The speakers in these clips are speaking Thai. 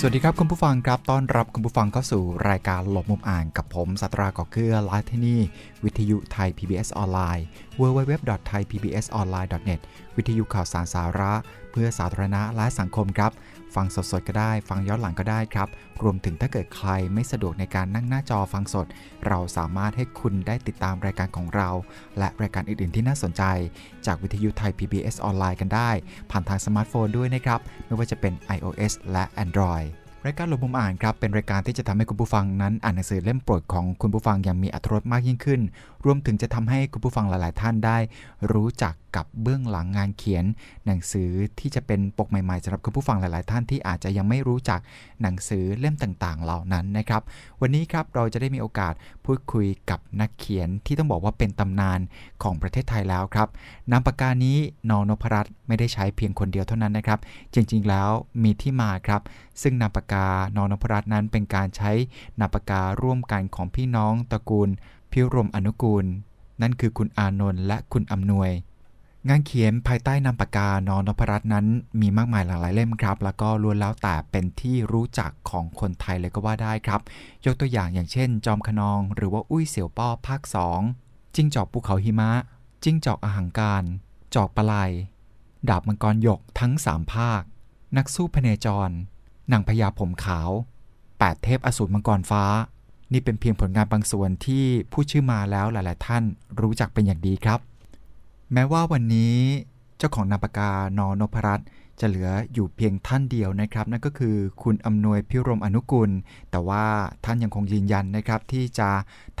สวัสดีครับคุณผู้ฟังครับ ต้อนรับคุณผู้ฟังเข้าสู่รายการหลบมุมอ่านกับผมสัตราก่อเกื้อไลฟ์ที่นี่วิทยุไทย PBS ออนไลน์ www.thaipbsonline.net วิทยุข่าวสารสาระ เพื่อสาธารณะและสังคมครับ ฟังสดๆก็ได้ ฟังย้อนหลังก็ได้ครับ รวมถึงถ้าเกิดใครไม่สะดวกในการนั่งหน้าจอฟังสด เราสามารถให้คุณได้ติดตามรายการของเรา และรายการอื่นๆที่น่าสนใจ จากวิทยุไทย PBS ออนไลน์กันได้ ผ่านทางสมาร์ทโฟนด้วยนะครับ ไม่ว่าจะเป็น iOS และ Android รายการหลบมุมอ่านครับเป็นรายการที่จะทำให้คุณผู้ฟังนั้นอ่านหนังสือเล่มโปรดของคุณผู้ฟังอย่างมีอรรถรสมากยิ่งขึ้นรวมถึงจะทำให้คุณผู้ฟังหลาย ๆ ท่านได้ รู้จักกับเบื้องหลังงานเขียน หนังสือที่จะเป็นปกใหม่ ๆสำหรับคุณผู้ฟังหลาย ๆ ท่านที่อาจจะยังไม่รู้จักหนังสือเล่มต่าง ๆ เหล่านั้นนะครับ วันนี้ครับเราจะได้มีโอกาสพูดคุยกับนักเขียนที่ต้องบอกว่าเป็นตำนานของประเทศไทยแล้วครับนามปากกานี้นนพรัตน์ไม่ได้ใช้เพียงคนเดียวเท่านั้นนะครับ จริง ๆ แล้วมีที่มาครับ ซึ่งนามปากกานนพรัตน์นั้นเป็นการใช้นามปากการ่วมกันของพี่น้องตระกูล พิรมอนุกูล นั่นคือคุณอานนท์และคุณอำนวย งานเขียนภายใต้นามปากกานนพรัตน์นั้น มีมากมายหลากหลายเล่มครับ แล้วก็ล้วนแล้วแต่เป็นที่รู้จักของคนไทยเลยก็ว่าได้ครับ ยกตัวอย่างอย่างเช่น จอมขนอง หรือว่าอุ้ยเสี่ยวป้อภาค2จิ้งจอกภูเขาหิมะ จิ้งจอกอาหังการ จอกปลายดาบมังกรหยกทั้ง3ภาค นักสู้พเนจรนางพญาผมขาว 8 เทพอสูรมังกรฟ้า นี่เป็นเพียงผลงานบางส่วนที่ผู้ชื่อมาแล้วหลาย ๆ ท่านรู้จักเป็นอย่างดีครับ แม้ว่าวันนี้เจ้าของนามปากกานนพรัตน์ จะเหลืออยู่เพียงท่านเดียวนะครับ นั่นก็คือคุณอำนวยพิรมอนุกุล แต่ว่าท่านยังคงยืนยันนะครับที่จะ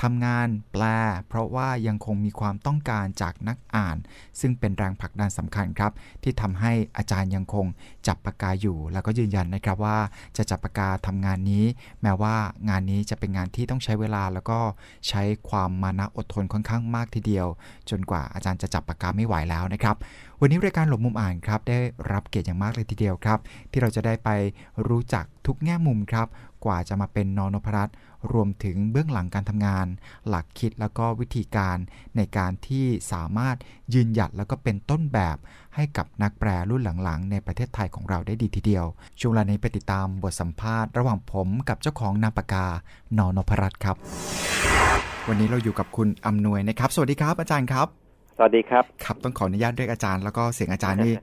ทำงานแปล เพราะว่ายังคงมีความต้องการจากนักอ่าน ซึ่งเป็นแรงผลักดันสำคัญครับ ที่ทำให้อาจารย์ยังคงจับปากกาอยู่ แล้วก็ยืนยันนะครับว่าจะจับปากกาทำงานนี้ แม้ว่างานนี้จะเป็นงานที่ต้องใช้เวลาแล้วก็ใช้ความมานะอดทนค่อนข้างมากทีเดียว จนกว่าอาจารย์จะจับปากกาไม่ไหวแล้วนะครับ วันนี้รายการหลบมุมอ่านครับได้รับเกียรติอย่างมากเลยทีเดียวครับ ที่เราจะได้ไปรู้จักทุกแง่มุมครับ กว่าจะมาเป็นนนพรัตน์รวมถึงเบื้องหลังการทำงาน หลักคิดแล้วก็วิธีการในการที่สามารถยืนหยัดแล้วก็เป็นต้นแบบให้กับนักแปลรุ่นหลังๆ ในประเทศไทยของเราได้ดีทีเดียว ช่วงเวลานี้ไปติดตามบทสัมภาษณ์ระหว่างผมกับเจ้าของนามปากานนพรัตน์ครับ วันนี้เราอยู่กับคุณอำนวยนะครับ สวัสดีครับอาจารย์ครับ สวัสดีครับ ครับต้องขออนุญาตเรียกอาจารย์แล้วก็เสียงอาจารย์นี่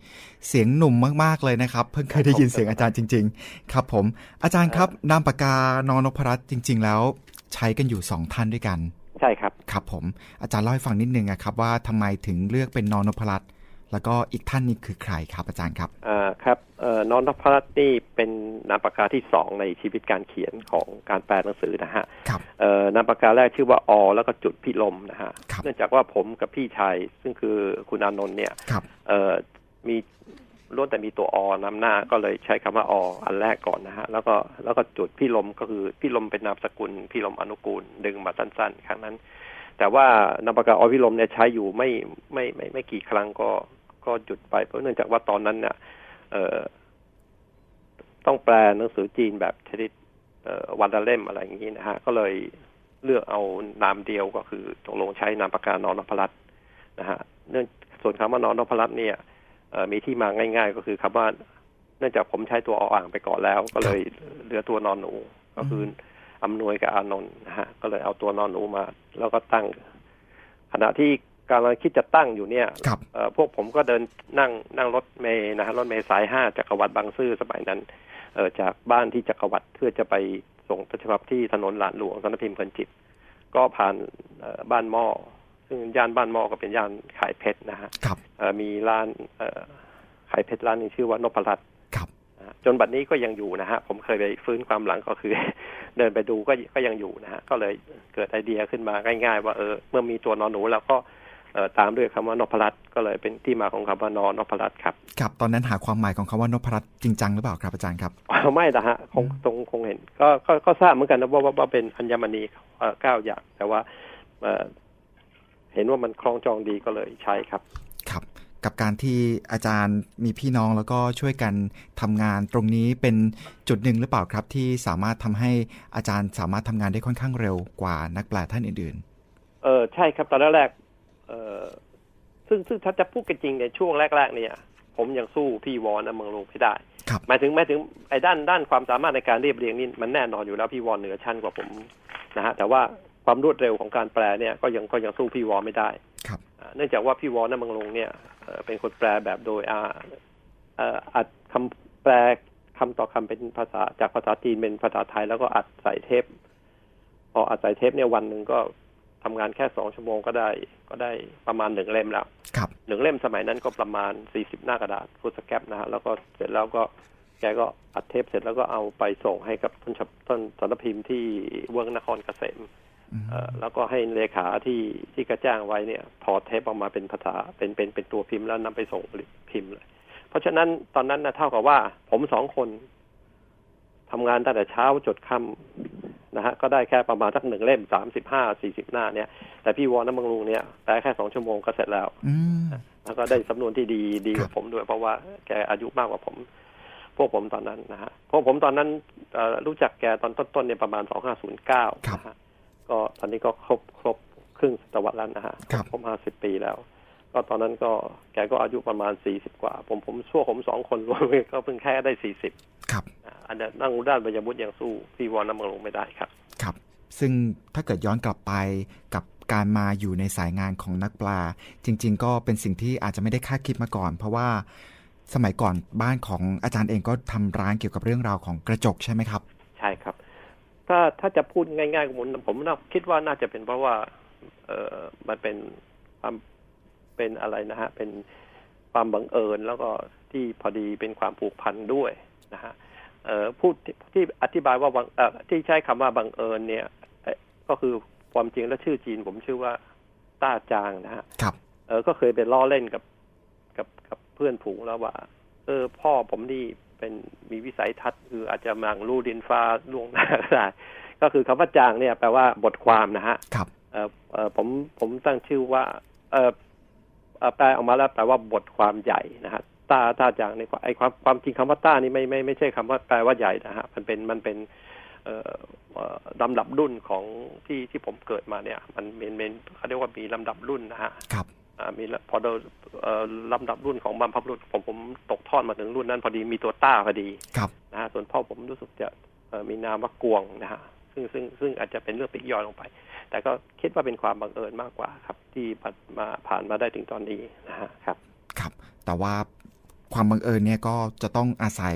เสียงหนุ่มมากๆเลยนะครับ เพิ่งเคยได้ยินเสียงอาจารย์จริง ๆ ครับ ผม อาจารย์ครับนามปากกานนพรัตน์จริง ๆ แล้ว ใช้กันอยู่สองท่านด้วยกัน ใช่ครับ ครับผมอาจารย์เล่าให้ฟังนิดนึงอะครับว่าทำไมถึงเลือกเป็นนนพรัตน์ แล้วก็อีกท่านนี้คือใครครับอาจารย์ครับอ่าครับเอ่อนนทพรัตน์นี่เป็นนามปากกาที่สองในชีวิตการเขียนของการแปลหนังสือนะฮะครับเอ่อนามปากกาแรกชื่อว่าอแล้วก็จุดพิลมนะฮะครับเนื่องจากว่าผมกับพี่ชายซึ่งคือคุณอานนท์เนี่ยครับเอ่อมีล้วนแต่มีตัวอนำหน้าก็เลยใช้คำว่าออันแรกก่อนนะฮะ แล้วก็แล้วก็จุดพี่ลมก็คือพี่ลมเป็นนามสกุลพี่ลมอนุกูลดึงมาสั้นๆ ครั้งนั้น แต่ว่านามปากกาอพี่ลมเนี่ยใช้อยู่ไม่ไม่ไม่ไม่กี่ครั้งก็ก็หยุดไปเพราะเนื่องจากว่าตอนนั้นเนี่ยเอ่อต้องแปลหนังสือจีนแบบชนิดเอ่อวันละเล่มอะไรอย่างนี้นะฮะ ก็เลยเลือกเอานามเดียวก็คือตกลงใช้นามปากกานอนพรัตนะฮะเนื่องส่วนคำว่านอนพรัตน์เนี่ยเอ่อมีที่มาง่าย ๆ ก็คือคำว่า เนื่องจากผมใช้ตัวออ่างไปก่อนแล้ว ก็เลยเหลือตัวนอนหนู ก็คือ อำนวยกับอานนท์นะฮะก็เลยเอาตัวนอนหนูมา แล้วก็ตั้ง ขณะที่กำลังคิดจะตั้งอยู่เนี่ยครับเอ่อพวกผมก็เดินนั่งนั่งรถเมย์นะฮะรถเมย์สายห้าจักรวรรดิบางซื่อสมัยนั้น เออจากบ้านที่จักรวรรดิเพื่อจะไปส่งต้นฉบับที่ถนนหลานหลวงสำนักพิมพ์เพลินจิต ก็ผ่านเอ่อบ้านหม้อซึ่งย่านบ้านหม้อก็เป็นย่านขายเพชรนะฮะครับเอ่อมีร้านเอ่อขายเพชรร้านหนึงชื่อว่านพรัตน์ครับนะฮะ จนบัดนี้ก็ยังอยู่นะฮะ ผมเคยไปฟื้นความหลังก็คือ เดินไปดูก็ก็ยังอยู่นะฮะ ก็เลยเกิดไอเดียขึ้นมาง่าย ๆ ว่าเออเมื่อมีตัวนอนหนูแล้วก็เอ่อตามด้วยคำว่านพรัตน์ก็เลยเป็นที่มาของคำว่านอนพรัตน์ครับครับตอนนั้นหาความหมายของคำว่านพรัตน์จริงจังหรือเปล่าครับอาจารย์ครับไม่นะฮะคงตรงคงเห็นก็ก็ก็ทราบเหมือนกันนะว่าว่าว่าเป็นอัญมณีเอ่อเก้าอย่าง แต่ว่าเอ่อเห็นว่ามันคล้องจองดีก็เลยใช้ครับ ครับ กับการที่อาจารย์มีพี่น้องแล้วก็ช่วยกันทำงานตรงนี้เป็นจุดหนึ่งหรือเปล่าครับ ที่สามารถทำให้อาจารย์สามารถทำงานได้ค่อนข้างเร็วกว่านักแปลท่านอื่นเออใช่ครับตอนแรกๆเออซึ่งซึ่งถ้าจะพูดกันจริงในช่วงแรก ๆ เนี่ย ผมยังสู้พี่วอนนะเมืองลงไม่ได้ครับหมายถึงหมายถึงไอ้ด้านด้านความสามารถในการเรียบเรียงนี่มันแน่นอนอยู่แล้วพี่วอนเหนือชั้นกว่าผมนะฮะแต่ว่าความรวดเร็วของการแปลเนี่ยก็ยังก็ยังสู้พี่วอนไม่ได้ครับอ่า เนื่องจากว่าพี่วอนนะเมืองลงเนี่ยเอ่อเป็นคนแปลแบบโดยอ่าเอ่ออัดคำแปลคำต่อคำเป็นภาษาจากภาษาจีนเป็นภาษาไทยแล้วก็อัดใส่เทปพออัดใส่เทปเนี่ยวันหนึ่งก็ทำงานแค่สองชั่วโมงก็ได้ก็ได้ประมาณหนึ่งเล่มแล้วๆครับหนึ่งเล่มสมัยนั้นก็ประมาณสี่สิบหน้ากระดาษ foolscap นะฮะแล้วก็เสร็จแล้วก็แกก็อัดเทปเสร็จแล้วก็เอาไปส่งให้กับต้นฉบับสำนักพิมพ์ที่เวิ้งนครเกษมอืมเอ่อ แล้วก็ให้เลขาที่ที่แกจ้างไว้เนี่ยถอดเทปออกมาเป็นภาษาเป็นเป็นเป็นตัวพิมพ์แล้วนำไปส่งผลิตพิมพ์เลย เพราะฉะนั้นตอนนั้นนะเท่ากับว่า ผมสองคนทำงานตั้งแต่เช้าจดค่ำนะฮะก็ได้แค่ประมาณสักหนึ่งเล่มสามสิบห้าสี่สิบหน้าเนี่ย แต่พี่วอนน้ำมังลุงเนี่ยแปลแค่สองชั่วโมงก็เสร็จแล้วอืมแล้วก็ได้สำนวนที่ดีดีกครัว่าบผมด้วย เพราะว่าแกอายุมากกว่าผม พวกผมตอนนั้นนะฮะพวกผมตอนนั้นเอ่อรู้จักแกตอนต้นๆเนี่ยประมาณสองห้าศูนย์เก้านะฮะ ก็ตอนนี้ก็ครบครบครึ่งศตวรรษแล้วนะฮะครับครบห้าสิบปีแล้ว ก็ตอนนั้นก็แกก็อายุประมาณสี่สิบกว่า ผมผมชั่วผมสองคนรวมกันก็เพิ่งแค่ได้สี่สิบครับ อันนั้นนั่งด้านบรรยบุตรยังสู้พี่วอนน้ำมังลงไม่ได้ครับ ครับ ซึ่งถ้าเกิดย้อนกลับไปกับการมาอยู่ในสายงานของนักปลา จริง ๆ ก็เป็นสิ่งที่อาจจะไม่ได้คาดคิดมาก่อน เพราะว่าสมัยก่อนบ้านของอาจารย์เองก็ทำร้านเกี่ยวกับเรื่องราวของกระจกใช่ไหมครับใช่ครับ ถ้าถ้าจะพูดง่ายๆผมผมน่าคิดว่าน่าจะเป็นเพราะว่า เออมันเป็นความเป็นอะไรนะฮะ เป็นความบังเอิญแล้วก็ที่พอดีเป็นความผูกพันด้วยนะฮะเออพูดที่ที่อธิบายว่าบังเออที่ใช้คำว่าบังเอิญเนี่ยเอ่อก็คือความจริงแล้วชื่อจีน ผมชื่อว่าต้าจางนะฮะครับ เออก็เคยไปล้อเล่นกับกับกับเพื่อนผูงแล้วว่า เออ พ่อผมนี่ เป็นมีวิสัยทัศน์คืออาจจะมังลู่ดินฟ้าล่วงหน้าก็ได้ก็คือคำว่าจางเนี่ยแปลว่าบทความนะฮะครับเออเออผมผมตั้งชื่อว่า เออเอ่อแปลออกมาแล้วแปลว่าบทความใหญ่นะฮะต้าต้าจางในไอความความจริงคำว่าต้านี่ไม่ไม่ไม่ใช่คำว่าแปลว่าใหญ่นะฮะมันเป็นมันเป็นเอ่อเอ่อลำดับรุ่นของที่ที่ผมเกิดมาเนี่ย มันเป็นเป็นเขาเรียกว่ามีลำดับรุ่นนะฮะครับอ่า มีละพอเราเอ่อลำดับรุ่นของบรรพบุรุษผมผมตกทอดมาถึงรุ่นนั้น พอดีมีตัวต้าพอดีครับนะฮะส่วนพ่อผมรู้สึกจะเอ่อมีนามว่ากวงนะฮะซึ่งซึ่งซึ่งอาจจะเป็นเรื่องปลีกย่อยลงไป แต่ก็คิดว่าเป็นความบังเอิญมากกว่าครับ ที่ผ่านมาผ่านมาได้ถึงตอนนี้นะฮะครับ ครับ แต่ว่าความบังเอิญเนี่ยก็จะต้องอาศัย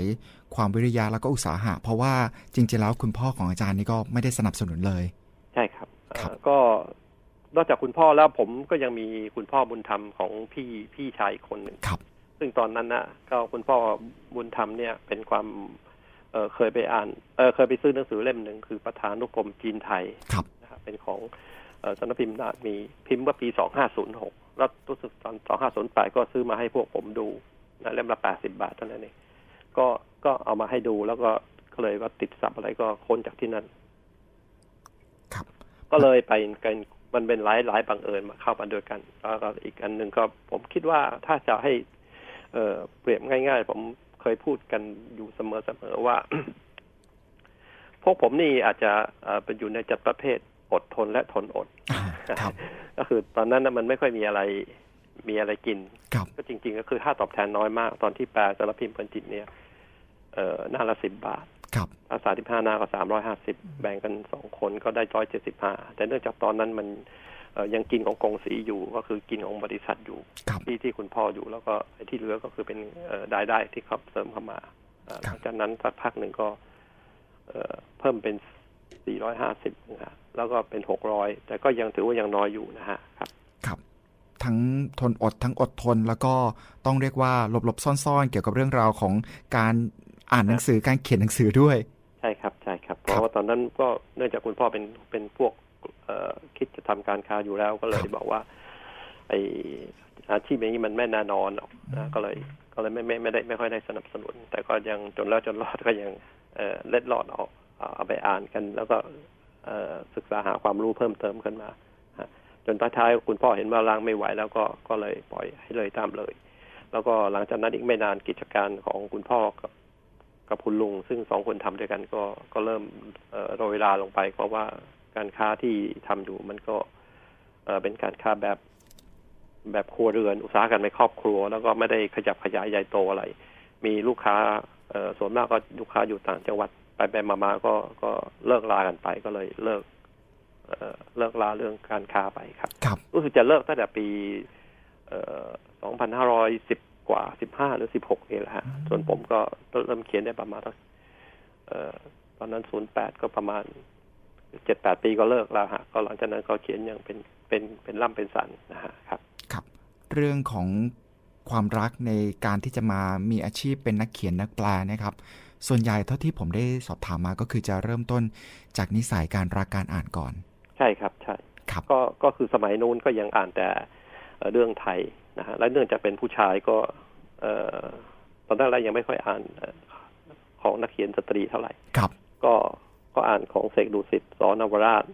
ความวิริยะแล้วก็อุตสาหะ เพราะว่าจริงๆแล้วคุณพ่อของอาจารย์นี่ก็ไม่ได้สนับสนุนเลย ใช่ครับเอ่อครับก็ นอกจากคุณพ่อแล้วผมก็ยังมีคุณพ่อบุญธรรมของพี่พี่ชายอีกคนหนึ่งครับ ซึ่งตอนนั้นนะก็คุณพ่อบุญธรรมเนี่ยเป็นความเอ่อเคยไปอ่านเออเคยไปซื้อหนังสือเล่มหนึ่งคือประธานุกรมจีนไทยครับนะครับเป็นของเอ่อสำนักพิมพ์นามีพิมพ์เมื่อปี2506แล้วรู้สึกตอน2508ก็ซื้อมาให้พวกผมดูนะเล่มละ80บาทเท่านั้นเองก็ก็เอามาให้ดูแล้วก็ก็เลยว่าติดสับอะไรก็ค้นจากที่นั่น ครับ ก็เลยไปกัน มันเป็นหลายหลายบังเอิญมาเข้ามาด้วยกัน แล้วก็อีกอันหนึ่งก็ผมคิดว่าถ้าจะให้ เอ่อเปรียบง่าย ๆ ผมเคยพูดกันอยู่เสมอๆว่า พวกผมนี่อาจจะเอ่อเป็นอยู่ในจัดประเภทอดทนและทนอดครับก็คือตอนนั้นนะมันไม่ค่อยมีอะไรมีอะไรกินครับก็จริง ๆ ก็คือค่าตอบแทนน้อยมาก ตอนที่แปลสารพิมพ์พันจิตเนี่ยเอ่อหน้าละสิบบาท ครับถ้าสามสิบห้าหน้าก็สามร้อยห้าสิบแบ่งกันสองคนก็ได้ร้อยเจ็ดสิบห้าแต่เนื่องจากตอนนั้นมันเอ่อยังกินของกงสีอยู่ก็คือกินของบริษัทอยู่ครับที่ที่คุณพ่ออยู่แล้วก็ไอ้ที่เหลือก็คือเป็นเอ่อรายได้ที่เขาเสริมเข้ามาอ่าหครัลับงจากนั้นสักพักหนึ่งก็เอ่อเพิ่มเป็น 450นะฮะแล้วก็เป็น 600 แต่ก็ยังถือว่ายังน้อยอยู่นะฮะครับ ครับ ทั้งทนอดทั้งอดทนแล้วก็ต้องเรียกว่าหลบๆซ่อนๆ เกี่ยวกับเรื่องราวของการ อ่านหนังสือการเขียนหนังสือด้วย ใช่ครับใช่ครับ เพราะว่าตอนนั้นก็เนื่องจากคุณพ่อเป็นเป็นพวกเอ่อคิดจะทำการค้าอยู่แล้วก็เลยครับบอกว่า ไออาชีพอย่างนี้มันไม่แน่นอนหรอกนะก็เลยก็เลยไม่ไม่ไม่ได้ไม่ค่อยได้สนับสนุน แต่ก็ยังจนแล้วจนรอดก็ยังเออเล็ดลอดเอาเอาไปอ่านกัน แล้วก็เออศึกษาหาความรู้เพิ่มเติมขึ้นมาจนท้ายคุณพ่อเห็นว่าล้างไม่ไหวแล้วก็ก็เลยปล่อยให้เลยตามเลย แล้วก็หลังจากนั้นอีกไม่นานกิจการของคุณพ่อกับ กับคุณลุง ซึ่งสองคนทำด้วยกันก็ก็เริ่มรอเวลาลงไป เพราะว่าการค้าที่ทำอยู่มันก็เป็นการค้าแบบแบบครัวเรือนอุตสาหกรรมในครอบครัว แล้วก็ไม่ได้ขยับขยายใหญ่โตอะไร มีลูกค้าส่วนมากก็ลูกค้าอยู่ต่างจังหวัดไปไปมามาก็ก็เลิกลากันไปก็เลยเลิกเลิกลาเรื่องการค้าไปครับ รู้สึกจะเลิกตั้งแต่ปีสองพันห้าร้อยสิบ กว่าสิบห้าหรือสิบหกนี่แหละฮะส่วนผมก็เริ่มเขียนได้ประมาณตอนนั้นศูนย์แปดก็ประมาณเจ็ดแปดปีก็เลิกแล้วฮะก็หลังจากนั้นก็เขียนอย่างเป็นเป็นเป็นล่ำเป็นสันนะฮะครับ ครับ เรื่องของความรักในการที่จะมามีอาชีพเป็นนักเขียนนักแปลนะครับ ส่วนใหญ่เท่าที่ผมได้สอบถามมาก็คือจะเริ่มต้นจากนิสัยการรักการอ่านก่อน ใช่ครับ ใช่ครับก็ก็คือสมัยนู้นก็ยังอ่านแต่เรื่องไทย นะฮะและเนื่องจากเป็นผู้ชายก็ เอตอนแรกยังไม่ค่อยอ่านของนักเขียนสตรีเท่าไหร่ครับ ก็ก็อ่านของเสกดุสิตสอนวราช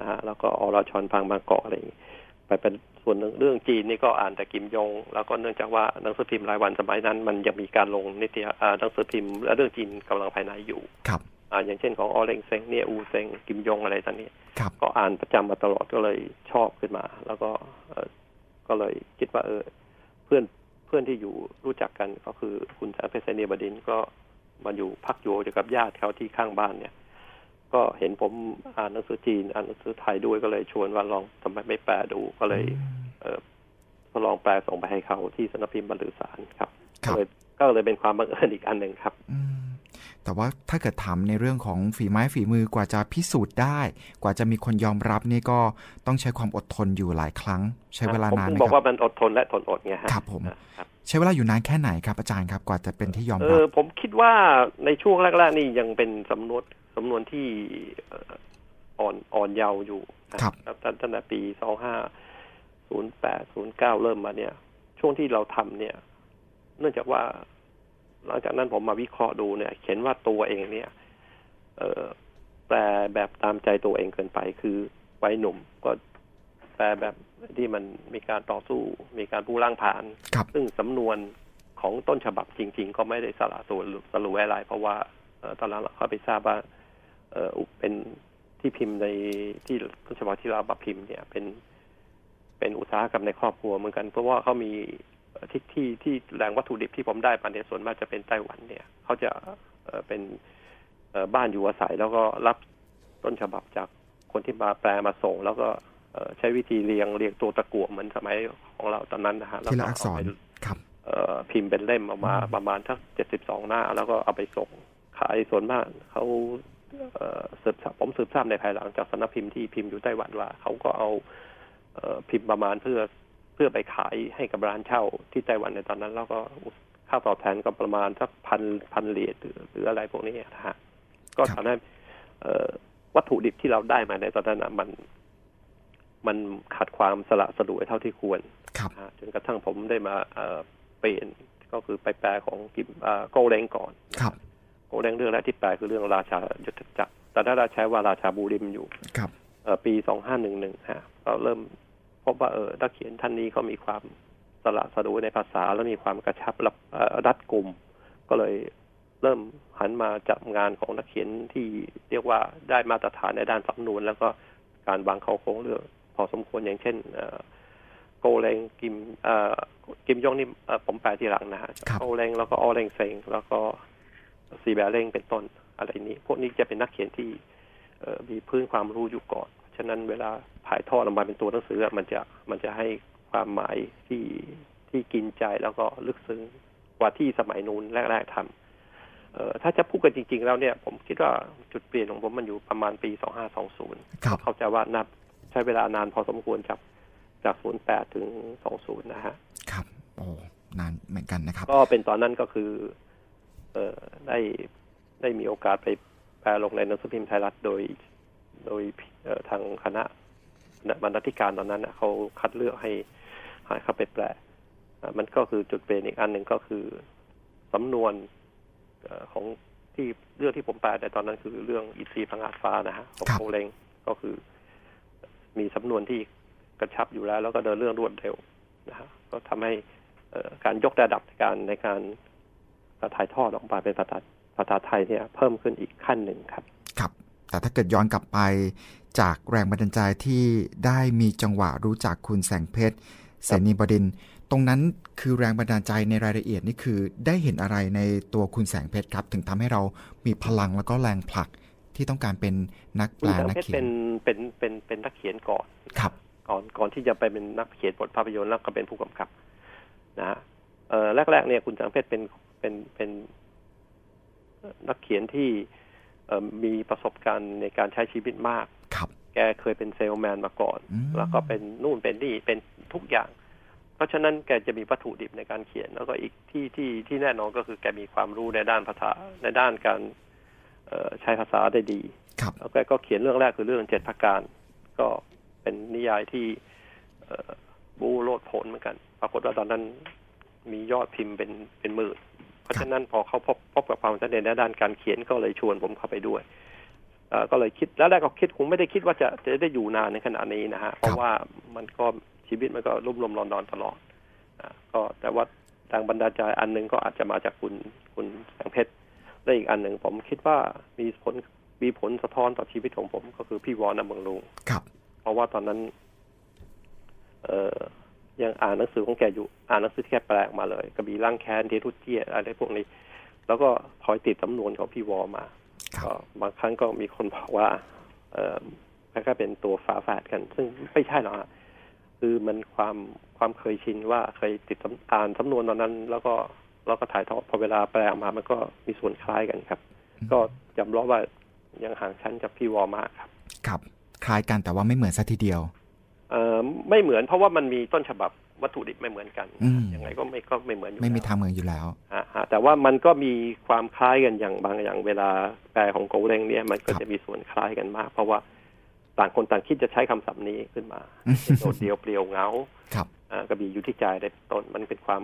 นะฮะแล้วก็อรชรพังบางกอกอะไรอย่างนี้ไปเป็นส่วนหนึ่งเรื่องจีนนี่ก็อ่านแต่กิมยง แล้วก็เนื่องจากว่าหนังสือพิมพ์รายวันสมัยนั้น มันยังมีการลงนิตยหนังสือพิมพ์และเรื่องจีนกำลังภายในอยู่ครับอ่าอย่างเช่นของออเรงเซงเนี่ยอูเซงกิมยงอะไรต่างนี้ครับก็อ่านประจำมาตลอดก็เลยชอบขึ้นมา แล้วก็ ก็เลยคิดว่าเออ เพื่อนเพื่อนที่อยู่รู้จักกันก็คือคุณแสงเพชรเนียบดินก็มาอยู่พักอยู่กับญาติเขาที่ข้างบ้านเนี่ย ก็เห็นผมอ่านหนังสือจีน อ่านหนังสือไทยด้วยก็เลยชวนว่าลองทำไมไม่แปลดูก็เลย เออทดลองแปลส่งไปให้เขาที่สนพิมพ์บรรลือสารครับก็เลยก็เลยเป็นความบังเอิญอีกอันหนึ่งครับ แต่ว่าถ้าเกิดถามในเรื่องของฝีไม้ฝีมือกว่าจะพิสูจน์ได้ กว่าจะมีคนยอมรับนี่ก็ต้องใช้ความอดทนอยู่หลายครั้ง ใช้เวลานานไหมครับบอกว่ามันอดทนและทนอดไงครับผมใช้เวลาอยู่นานแค่ไหนครับอาจารย์ครับกว่าจะเป็นที่ยอมรับเออผมคิดว่าในช่วงแรกๆนี่ยังเป็นสำนวนสำนวนที่อ่อนอ่อนเยาว์อยู่ครับตั้งแต่ปีสองห้าศูนย์แปดศูนย์เก้าเริ่มมาเนี่ย ช่วงที่เราทำเนี่ย เนื่องจากว่า หลังจากนั้นผมมาวิเคราะห์ดูเนี่ยเห็นว่าตัวเองเนี่ย เออแปลแบบตามใจตัวเองเกินไป คือไว้หนุ่มก็แปลแบบที่มันมีการต่อสู้ มีการผู้ล่างผ่าน ซึ่งสำนวนของต้นฉบับจริง ๆ ก็ไม่ได้สละส่วนสรุปอะไรเพราะว่าตอนหลังเราเข้าไปทราบว่าเออเป็นที่พิมพ์ในที่ต้นฉบับที่เราบับพิมพ์เนี่ยเป็นเป็นอุตสาหกรรมในครอบครัวเหมือนกัน เพราะว่าเขามี ที่ที่ที่แหล่งวัตถุดิบที่ผมได้มาเนี่ยส่วนมากจะเป็นไต้หวันเนี่ยเขาจะเป็นบ้านอยู่อาศัยแล้วก็รับต้นฉบับจากคนที่มาแปลมาส่ง แล้วก็ใช้วิธีเรียงเรียงตัวตะกั่วเหมือนสมัยของเราตอนนั้นนะฮะแล้วก็เอาไปพิมพ์เป็นเล่มออกมาประมาณทักเจ็ดสิบสองหน้า แล้วก็เอาไปส่งขายส่วนมากเขาสืบผมสืบทราบในภายหลังจากสำนักพิมพ์ที่พิมพ์อยู่ไต้หวันว่าเขาก็เอาพิมพ์ประมาณเพื่อ เพื่อไปขายให้กับร้านเช่าที่ไต้หวันในตอนนั้น แล้วก็ค่าตอบแทนก็ประมาณสักพันพันเหรียญหรืออะไรพวกนี้นะฮะก็ทำให้วัตถุดิบที่เราได้มาในตอนนั้นมัน มันขาดความสละสลวยเท่าที่ควรจนกระทั่งผมได้มาเปลี่ยนก็คือไปแปลของกิมโกเล้งก่อนครับโเรื่องเรื่องแรกที่แปลคือเรื่องราชายุทธจักรแต่ถ้าเราใช้ว่าราชาบูริมอยู่ครับปีสองห้าหนึ่งหนึ่งฮะเราเริ่ม พบว่าเออนักเขียนท่านนี้เขามีความสละสะดวในภาษาและมีความกระชับรับรัดกลุ่ม ก็เลยเริ่มหันมาจับงานของนักเขียนที่เรียกว่าได้มาตรฐานในด้านสำนวน แล้วก็การวางเขาโครงเรื่องพอสมควรอย่างเช่นโกเลงกิมกิมยงนี่ผมแปลทีหลังนะฮะโกเลงแล้วก็ออเลงเซงแล้วก็ซีแบเร่งเป็นต้นอะไรนี้ พวกนี้จะเป็นนักเขียนที่มีพื้นความรู้อยู่ก่อน ฉะนั้นเวลาถ่ายทอดออกมาเป็นตัวหนังสือมันจะมันจะให้ความหมายที่ที่กินใจแล้วก็ลึกซึ้งกว่าที่สมัยนู้นแรก ๆทำเออถ้าจะพูดกันจริง ๆ แล้วเนี่ย ผมคิดว่าจุดเปลี่ยนของผมมันอยู่ประมาณปีสองห้าสองศูนย์เข้าใจว่านับใช้เวลานานพอสมควรจากจากศูนย์แปดถึงสองศูนย์นะฮะ ครับ โอ้นานเหมือนกันนะครับ ก็เป็นตอนนั้นก็คือได้ได้มีโอกาสไปแปลลงในหนังสือพิมพ์ไทยรัฐโดย โดยทางคณะบรรณาธิการตอนนั้นเขาคัดเลือกให้ให้เข้าไปแปลมันก็คือจุดเปลี่ยนอีกอันหนึ่งก็คือสำนวนของที่เรื่องที่ผมแปลแต่ตอนนั้นคือเรื่องอิซีพังอาฟ้านะฮะของโคเลงก็คือ มีสำนวนที่กระชับอยู่แล้ว แล้วก็เดินเรื่องรวดเร็วนะฮะก็ทำให้การยกระดับการในการถ่ายทอดออกมาเป็นภาษาภาษาไทยเนี่ย เพิ่มขึ้นอีกขั้นหนึ่งครับครับ แต่ถ้าเกิดย้อนกลับไป จากแรงบันดาลใจที่ได้มีจังหวะรู้จักคุณแสงเพชรเสนีบดิน ตรงนั้นคือแรงบันดาลใจในรายละเอียดนี่คือได้เห็นอะไรในตัวคุณแสงเพชรครับ ถึงทำให้เรามีพลังแล้วก็แรงผลักที่ต้องการเป็นนักแปลนักเขียนเป็นเป็นเป็นเป็นนักเขียนก่อนครับ ก่อนก่อนที่จะไปเป็นนักเขียนบทภาพยนตร์แล้วก็เป็นผู้กำกับ นะเออแรกๆเนี่ยคุณแสงเพชรเป็นเป็นเป็นนักเขียนที่ มีประสบการณ์ในการใช้ชีวิตมากครับแกเคยเป็นเซลแมนมาก่อน แล้วก็เป็นนู่นเป็นนี่เป็นทุกอย่าง เพราะฉะนั้นแกจะมีวัตถุดิบในการเขียน แล้วก็อีกที่ที่ที่แน่นอนก็คือแกมีความรู้ในด้านภาษาในด้านการใช้ภาษาได้ดีครับแล้วแกก็เขียนเรื่องแรกคือเรื่องเจ็ดพักการ ก็เป็นนิยายที่บูโลดผลเหมือนกัน ปรากฏว่าตอนนั้นมียอดพิมพ์เป็นเป็นหมื่น เพราะฉะนั้นพอเขาพบพบกับความสำเร็จในด้านการเขียนก็เลยชวนผมเข้าไปด้วยก็เลยคิดแล้วแรกก็คิดคงไม่ได้คิดว่าจะจะได้อยู่นานในขณะนี้นะฮะเพราะว่ามันก็ชีวิตมันก็รุ่มรมรอนดอนตลอดก็แต่ว่าทางบรรดาใจอันหนึ่งก็อาจจะมาจากคุณคุณแสงเพชรและอีกอันหนึ่งผมคิดว่ามีผลมีผลสะท้อนต่อชีวิตของผม ก็คือพี่วอนนเมืองลุงครับ เพราะว่าตอนนั้น เออ ยังอ่านหนังสือของแกอยู่อ่านหนังสือที่แกแปลกมาเลยกระบี่ล่างแคนเททุเจียอะไรพวกนี้ แล้วก็คอยติดสำนวนของพี่วอมาก็บางครั้งก็มีคนบอกว่า เออก็เป็นตัวฝาแฝดกัน ซึ่งไม่ใช่หรอกคือมันความความเคยชินว่าเคยติดอ่านสำนวนตอนนั้น แล้วก็แล้วก็ถ่ายทอดพอเวลาแปลออกมา มันก็มีส่วนคล้ายกันครับ ก็จำร้อว่ายังห่างชั้นจากพี่วอมากครับ ครับ คล้ายกันแต่ว่าไม่เหมือนสัทีเดียวเออ ไม่เหมือนเพราะว่ามันมีต้นฉบับวัตถุดิบไม่เหมือนกันยังไงก็ไม่ก็ไม่เหมือนอยู่ไม่มีทางเหมือนอยู่แล้วฮะแต่ว่ามันก็มีความคล้ายกันอย่างบางอย่างเวลาแปลของโกเรงเนี่ยมันก็จะมีส่วนคล้ายกันมาก เพราะว่าต่างคนต่างคิดจะใช้คำศัพท์นี้ขึ้นมาโดดเดียวเปลี่ยวเงาครับกระบี่อยู่ที่ใจได้ต้นมันเป็นความ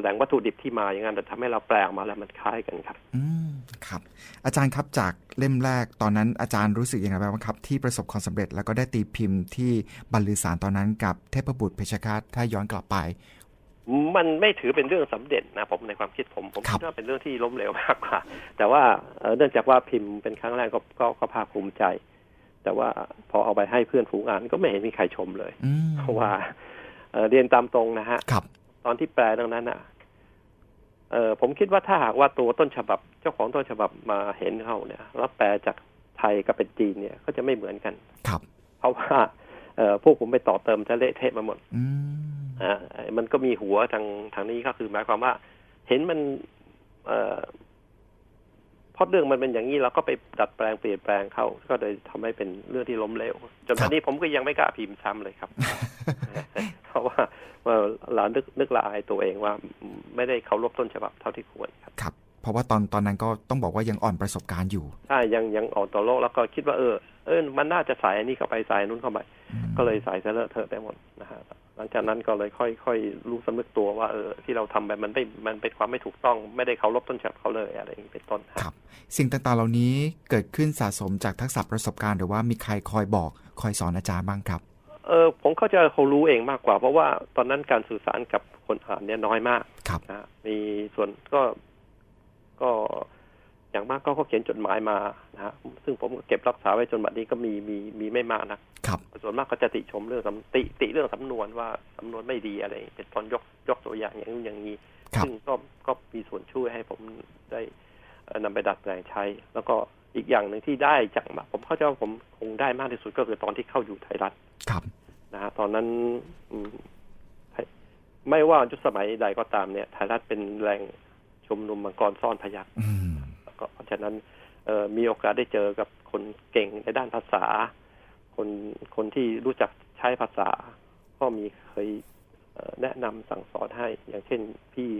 แหล่งวัตถุดิบที่มาอย่างนั้นแต่ทำให้เราแปลออกมาแล้วมันคล้ายกันครับ อืมครับ อาจารย์ครับจากเล่มแรกตอนนั้นอาจารย์รู้สึกยังไงบ้างครับ ที่ประสบความสำเร็จแล้วก็ได้ตีพิมพ์ที่บรรลือสารตอนนั้นกับเทพบุตรเพชรคาตถ้าย้อนกลับไป มันไม่ถือเป็นเรื่องสำเร็จนะผมในความคิดผมผมคิดว่าเป็นเรื่องที่ล้มเหลวมากกว่า แต่ว่าเนื่องจากว่าพิมพ์เป็นครั้งแรกก็ก็ก็ภาคภูมิใจ แต่ว่าพอเอาไปให้เพื่อนฝูงอ่านก็ไม่เห็นมีใครชมเลยเพราะว่าเรียนตามตรงนะฮะ ตอนที่แปลตรงนั้นอะเออผมคิดว่าถ้าหากว่าตัวต้นฉบับ เจ้าของต้นฉบับมาเห็นเขาเนี่ยแล้วแปลจากไทยกับเป็นจีนเนี่ยก็จะไม่เหมือนกัน ครับ เพราะว่าเออพวกผมไปต่อเติมจะเละเทะมาหมดอ่ามันก็มีหัวทางทางนี้ก็คือหมายความว่า เห็นมัน เอ่อ พราะเรื่องมันเป็นอย่างนี้เราก็ไปดัดแปลงเปลี่ยนแปลงเข้า ก็เลยทำให้เป็นเรื่องที่ล้มเหลวจนตอนนี้ผมก็ยังไม่กล้าพิมพ์ซ้ำเลยครับ เพราะว่าว่าเรานึกนึกละอายตัวเองว่าไม่ได้เคารพต้นฉบับเท่าที่ควรครับครับ เพราะว่าตอนตอนนั้นก็ต้องบอกว่ายังอ่อนประสบการณ์อยู่ใช่ยังยังอ่อนต่อโลกแล้วก็คิดว่าเออเออมันน่าจะใส่อันนี้เข้าไปใส่นู้นเข้าไป ก็เลยใส่เซเลอร์เธอได้หมดนะฮะ หลังจากนั้นก็เลยค่อยๆรู้สำนึกตัวว่าเออที่เราทำแบบมันไม่มันเป็นความไม่ถูกต้อง ไม่ได้เคารพต้นฉบับเขาเลยอะไรอย่างนี้เป็นต้นครับ สิ่งต่างๆเหล่านี้เกิดขึ้นสะสมจากทักษะประสบการณ์หรือว่ามีใครคอยบอกคอยสอนอาจารย์บ้างครับเออผมเข้าใจเขารู้เองมากกว่า เพราะว่าตอนนั้นการสื่อสารกับคนอ่านเนี่ยน้อยมากครับนะมีส่วนก็ก็ อย่างมากก็เขาเขียนจดหมายมานะฮะซึ่งผมก็เก็บรักษาไว้จนบัดนี้ก็มีมีมีไม่มากนะครับส่วนมากก็จะติชมเรื่องติติเรื่องสำนวนว่าสำนวนไม่ดีอะไร เป็นตอนยกยกตัวอย่างอย่างนู้นอย่างนี้ ซึ่งก็ก็มีส่วนช่วยให้ผมได้นำไปดัดแปลงใช้ แล้วก็อีกอย่างหนึ่งที่ได้จากผมเข้าใจว่าผมคงได้มากที่สุดก็คือตอนที่เข้าอยู่ไทยรัฐครับนะฮะตอนนั้นไม่ว่าจุดสมัยใดก็ตามเนี่ยไทยรัฐเป็นแหล่งชุมนุมมังกรซ่อนพยัก ก็เพราะฉะนั้นเออมีโอกาสได้เจอกับคนเก่งในด้านภาษา คนคนที่รู้จักใช้ภาษา ก็มีเคยแนะนำสั่งสอนให้ อย่างเช่นพี่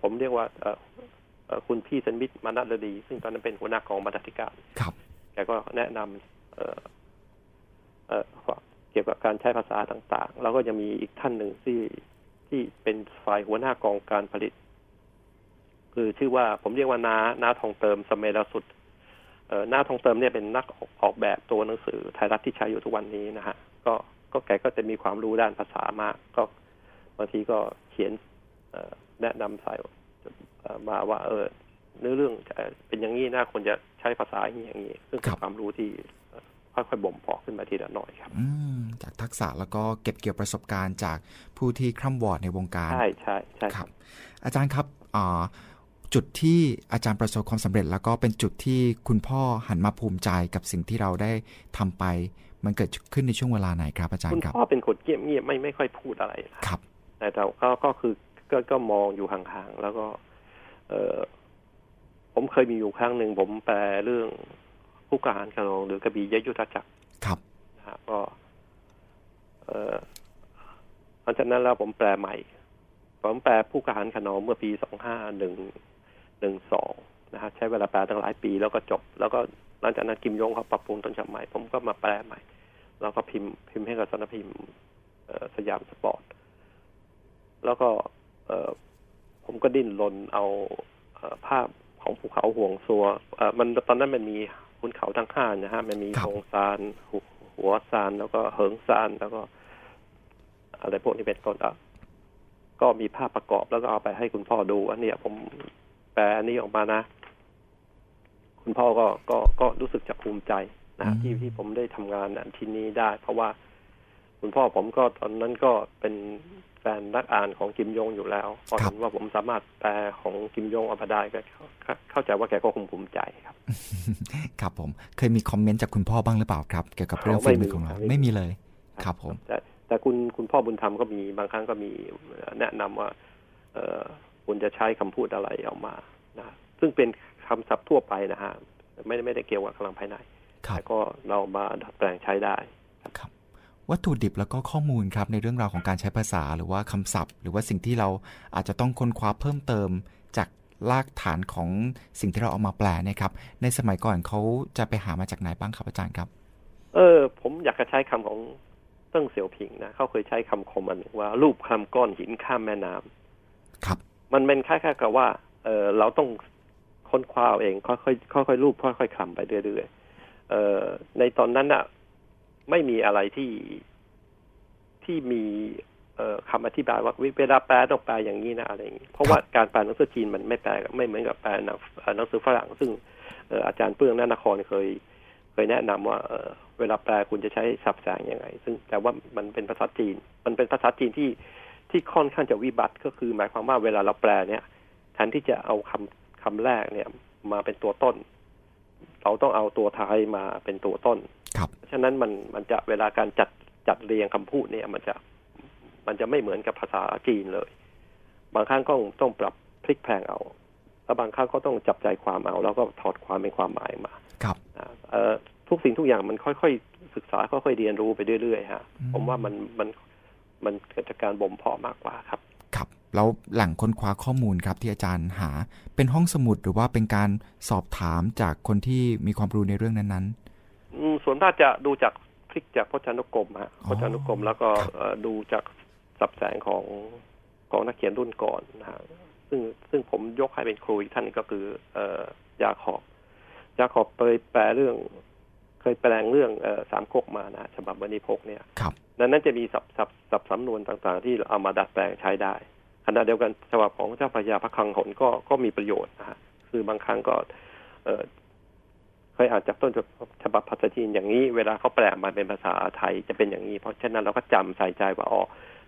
ผมเรียกว่าคุณพี่สันมิตรมานัทดี ซึ่งตอนนั้นเป็นหัวหน้ากองบรรณาธิการครับแกก็แนะนำเออเออแกกี่ยวกับการใช้ภาษาต่างๆ แล้วก็จะมีอีกท่านหนึ่งที่ที่เป็นฝ่ายหัวหน้ากองการผลิต คือชื่อว่าผมเรียกว่านานาทองเติมสมัยลสุดเอ่อนาทองเติมเนี่ยเป็นนักออกแบบตัวหนังสือไทยรัฐที่ใช้อยู่ทุกวันนี้นะฮะก็ก็แกก็จะมีความรู้ด้านภาษามาก ก็บางทีก็เขียนแนะนำใส่มาว่า เออเนื้อเรื่องเป็นอย่างนี้นะควรจะใช้ภาษาอย่างนี้อย่างนี้ซึ่งเป็นความรู้ที่ค่อยๆบ่มเพาะขึ้นมาทีละหน่อยครับจากทักษะแล้วก็เก็บเกี่ยวประสบการณ์จากผู้ที่คร่ำวอดในวงการ ใช่ใช่ใช่ครับ อาจารย์ครับ จุดที่อาจารย์ประสบความสำเร็จ แล้วก็เป็นจุดที่คุณพ่อหันมาภูมิใจกับสิ่งที่เราได้ทำไป มันเกิดขึ้นในช่วงเวลาไหนครับ อาจารย์ครับคุณพ่อเป็นคนเงียบเงียบไม่ไม่ค่อยพูดอะไรครับ แต่เราก็ก็คือก็ก็มองอยู่ห่างๆแล้วก็ เออผมเคยมีอยู่ครั้งหนึ่งผมแปลเรื่องผู้การขนองหรือกระบี่ยยุทธจักรครับนะฮะก็เออหลังจากนั้นแล้วผมแปลใหม่ผมแปลผู้การขนองเมื่อปีสองห้าหนึ่ง หนึ่งสองนะฮะใช้เวลาแปลตั้งหลายปีแล้วก็จบ แล้วก็หลังจากนั้นกิมยงเขาปรับปรุงต้นฉบับใหม่ ผมก็มาแปลใหม่ แล้วก็พิมพ์พิมพ์ให้กับสำนักพิมพ์สยามสปอร์ตแล้วก็เออผมก็ดิ้นรนเอาภาพของภูเขาห่วงซัวมันตอนนั้นมันมีคุณเขาทั้งห้านะฮะมันมีโงซานหัวซานแล้วก็เหิงซานแล้วก็ อะไรพวกนี้เป็นต้นอะก็มีภาพประกอบแล้วก็เอาไปให้คุณพ่อดู อันนี้ผม แปลอันนี้ออกมานะ คุณพ่อก็ก็ก็รู้สึกจะภูมิใจนะที่ที่ผมได้ทำงานอันที่นี้ได้ เพราะว่าคุณพ่อผมก็ตอนนั้นก็เป็นแฟนนักอ่านของกิมยงอยู่แล้วพอเห็นว่าผมสามารถแปลของกิมยงออกมาได้ก็เข้าใจว่าแกก็คงภูมิใจครับ ครับผมเคยมีคอมเมนต์จากคุณพ่อบ้างหรือเปล่าครับ เกี่ยวกับเรื่องฝีมือของเราไม่มีเลย ครับผมแต่แต่คุณคุณพ่อบุญธรรมก็มีบางครั้งก็มีแนะนำว่า เออ คุณจะใช้คำพูดอะไรออกมานะซึ่งเป็นคำศัพท์ทั่วไปนะฮะไม่ไม่ได้เกี่ยวกับพลังภายในแต่ก็เรามาดัดแปลงใช้ได้ครับวัตถุดิบแล้วก็ข้อมูลครับในเรื่องราวของการใช้ภาษาหรือว่าคำศัพท์ หรือว่าสิ่งที่เราอาจจะต้องค้นคว้าเพิ่มเติมจากรากฐานของสิ่งที่เราเอามาแปลนะครับ ในสมัยก่อนเขาจะไปหามาจากไหนบ้างครับอาจารย์ครับ เออ ผมอยากจะใช้คำของเติ้งเสี่ยวผิงนะเขาเคยใช้คำคมอันว่ารูปคำก้อนหินข้ามแม่น้ำครับ มันเป็นคล้ายๆกับว่าเออเราต้องค้นคว้าเอง ค่อยๆค่อยๆรูปค่อยๆคลำไปเรื่อยๆเอ่อในตอนนั้นอะไม่มีอะไรที่ที่มีเอ่อคำอธิบายว่าเวลาแปลต้องแปลอย่างนี้นะอะไรอย่างนี้เพราะว่าการแปลหนังสือจีนมันไม่แปลไม่เหมือนกับแปลหนังสือฝรั่ง ซึ่งอาจารย์เปื้องนานครเคย เคยแนะนำว่าเเวลาแปลคุณจะใช้สับแสงยังไง ซึ่งแต่ว่ามันเป็นภาษาจีน มันเป็นภาษาจีนที่ ที่ค่อนข้างจะวิบัติก็คือ หมายความว่าเวลาเราแปลเนี่ยแทนที่จะเอาคำคำแรกเนี่ย มาเป็นตัวต้น เราต้องเอาตัวท้ายมาเป็นตัวต้นครับฉะนั้นมันมันจะเวลาการจัดจัดเรียงคำพูดเนี่ย มันจะมันจะไม่เหมือนกับภาษาจีนเลย บางครั้งก็ต้องปรับพลิกแพงเอาแล้วบางครั้งก็ต้องจับใจความเอา แล้วก็ถอดความเป็นความหมายมา ครับเอ่อทุกสิ่งทุกอย่างมันค่อยๆศึกษาค่อยๆเรียนรู้ไปเรื่อยๆฮะผมว่ามันมัน มันเกิดจากการบ่มเพาะมากกว่าครับ ครับแล้วหลังค้นคว้าข้อมูลครับที่อาจารย์หาเป็นห้องสมุดหรือว่าเป็นการสอบถามจากคนที่มีความรู้ในเรื่องนั้นๆส่วนมากจะดูจากคลิกจากพจนานุกรมฮะพจนานุกรมแล้วก็ดูจากสับแสงของของนักเขียนรุ่นก่อนนะฮะซึ่งซึ่งผมยกให้เป็นครูอีกท่านก็คือ เอยาขอบยาขอบไปแปลเรื่อง เคยแปลงเรื่องอสามก๊กมานะฉบับวันนี้พกเนี่ยครับนั้นนั้นจะมีสับสับสับสำนวนต่างๆ ที่เอามาดัดแปลงใช้ได้ขณะเดียวกันฉบับของเจ้าพระยาพระคังหนก็ก็มีประโยชน์นะฮะคือบางครั้งก็เออเคยอ่านจากต้นฉบับภาษาจีนอย่างนี้ เวลาเขาแปลมาเป็นภาษาไทยจะเป็นอย่างนี้ เพราะฉะนั้นเราก็จำใส่ใจว่าอ๋อ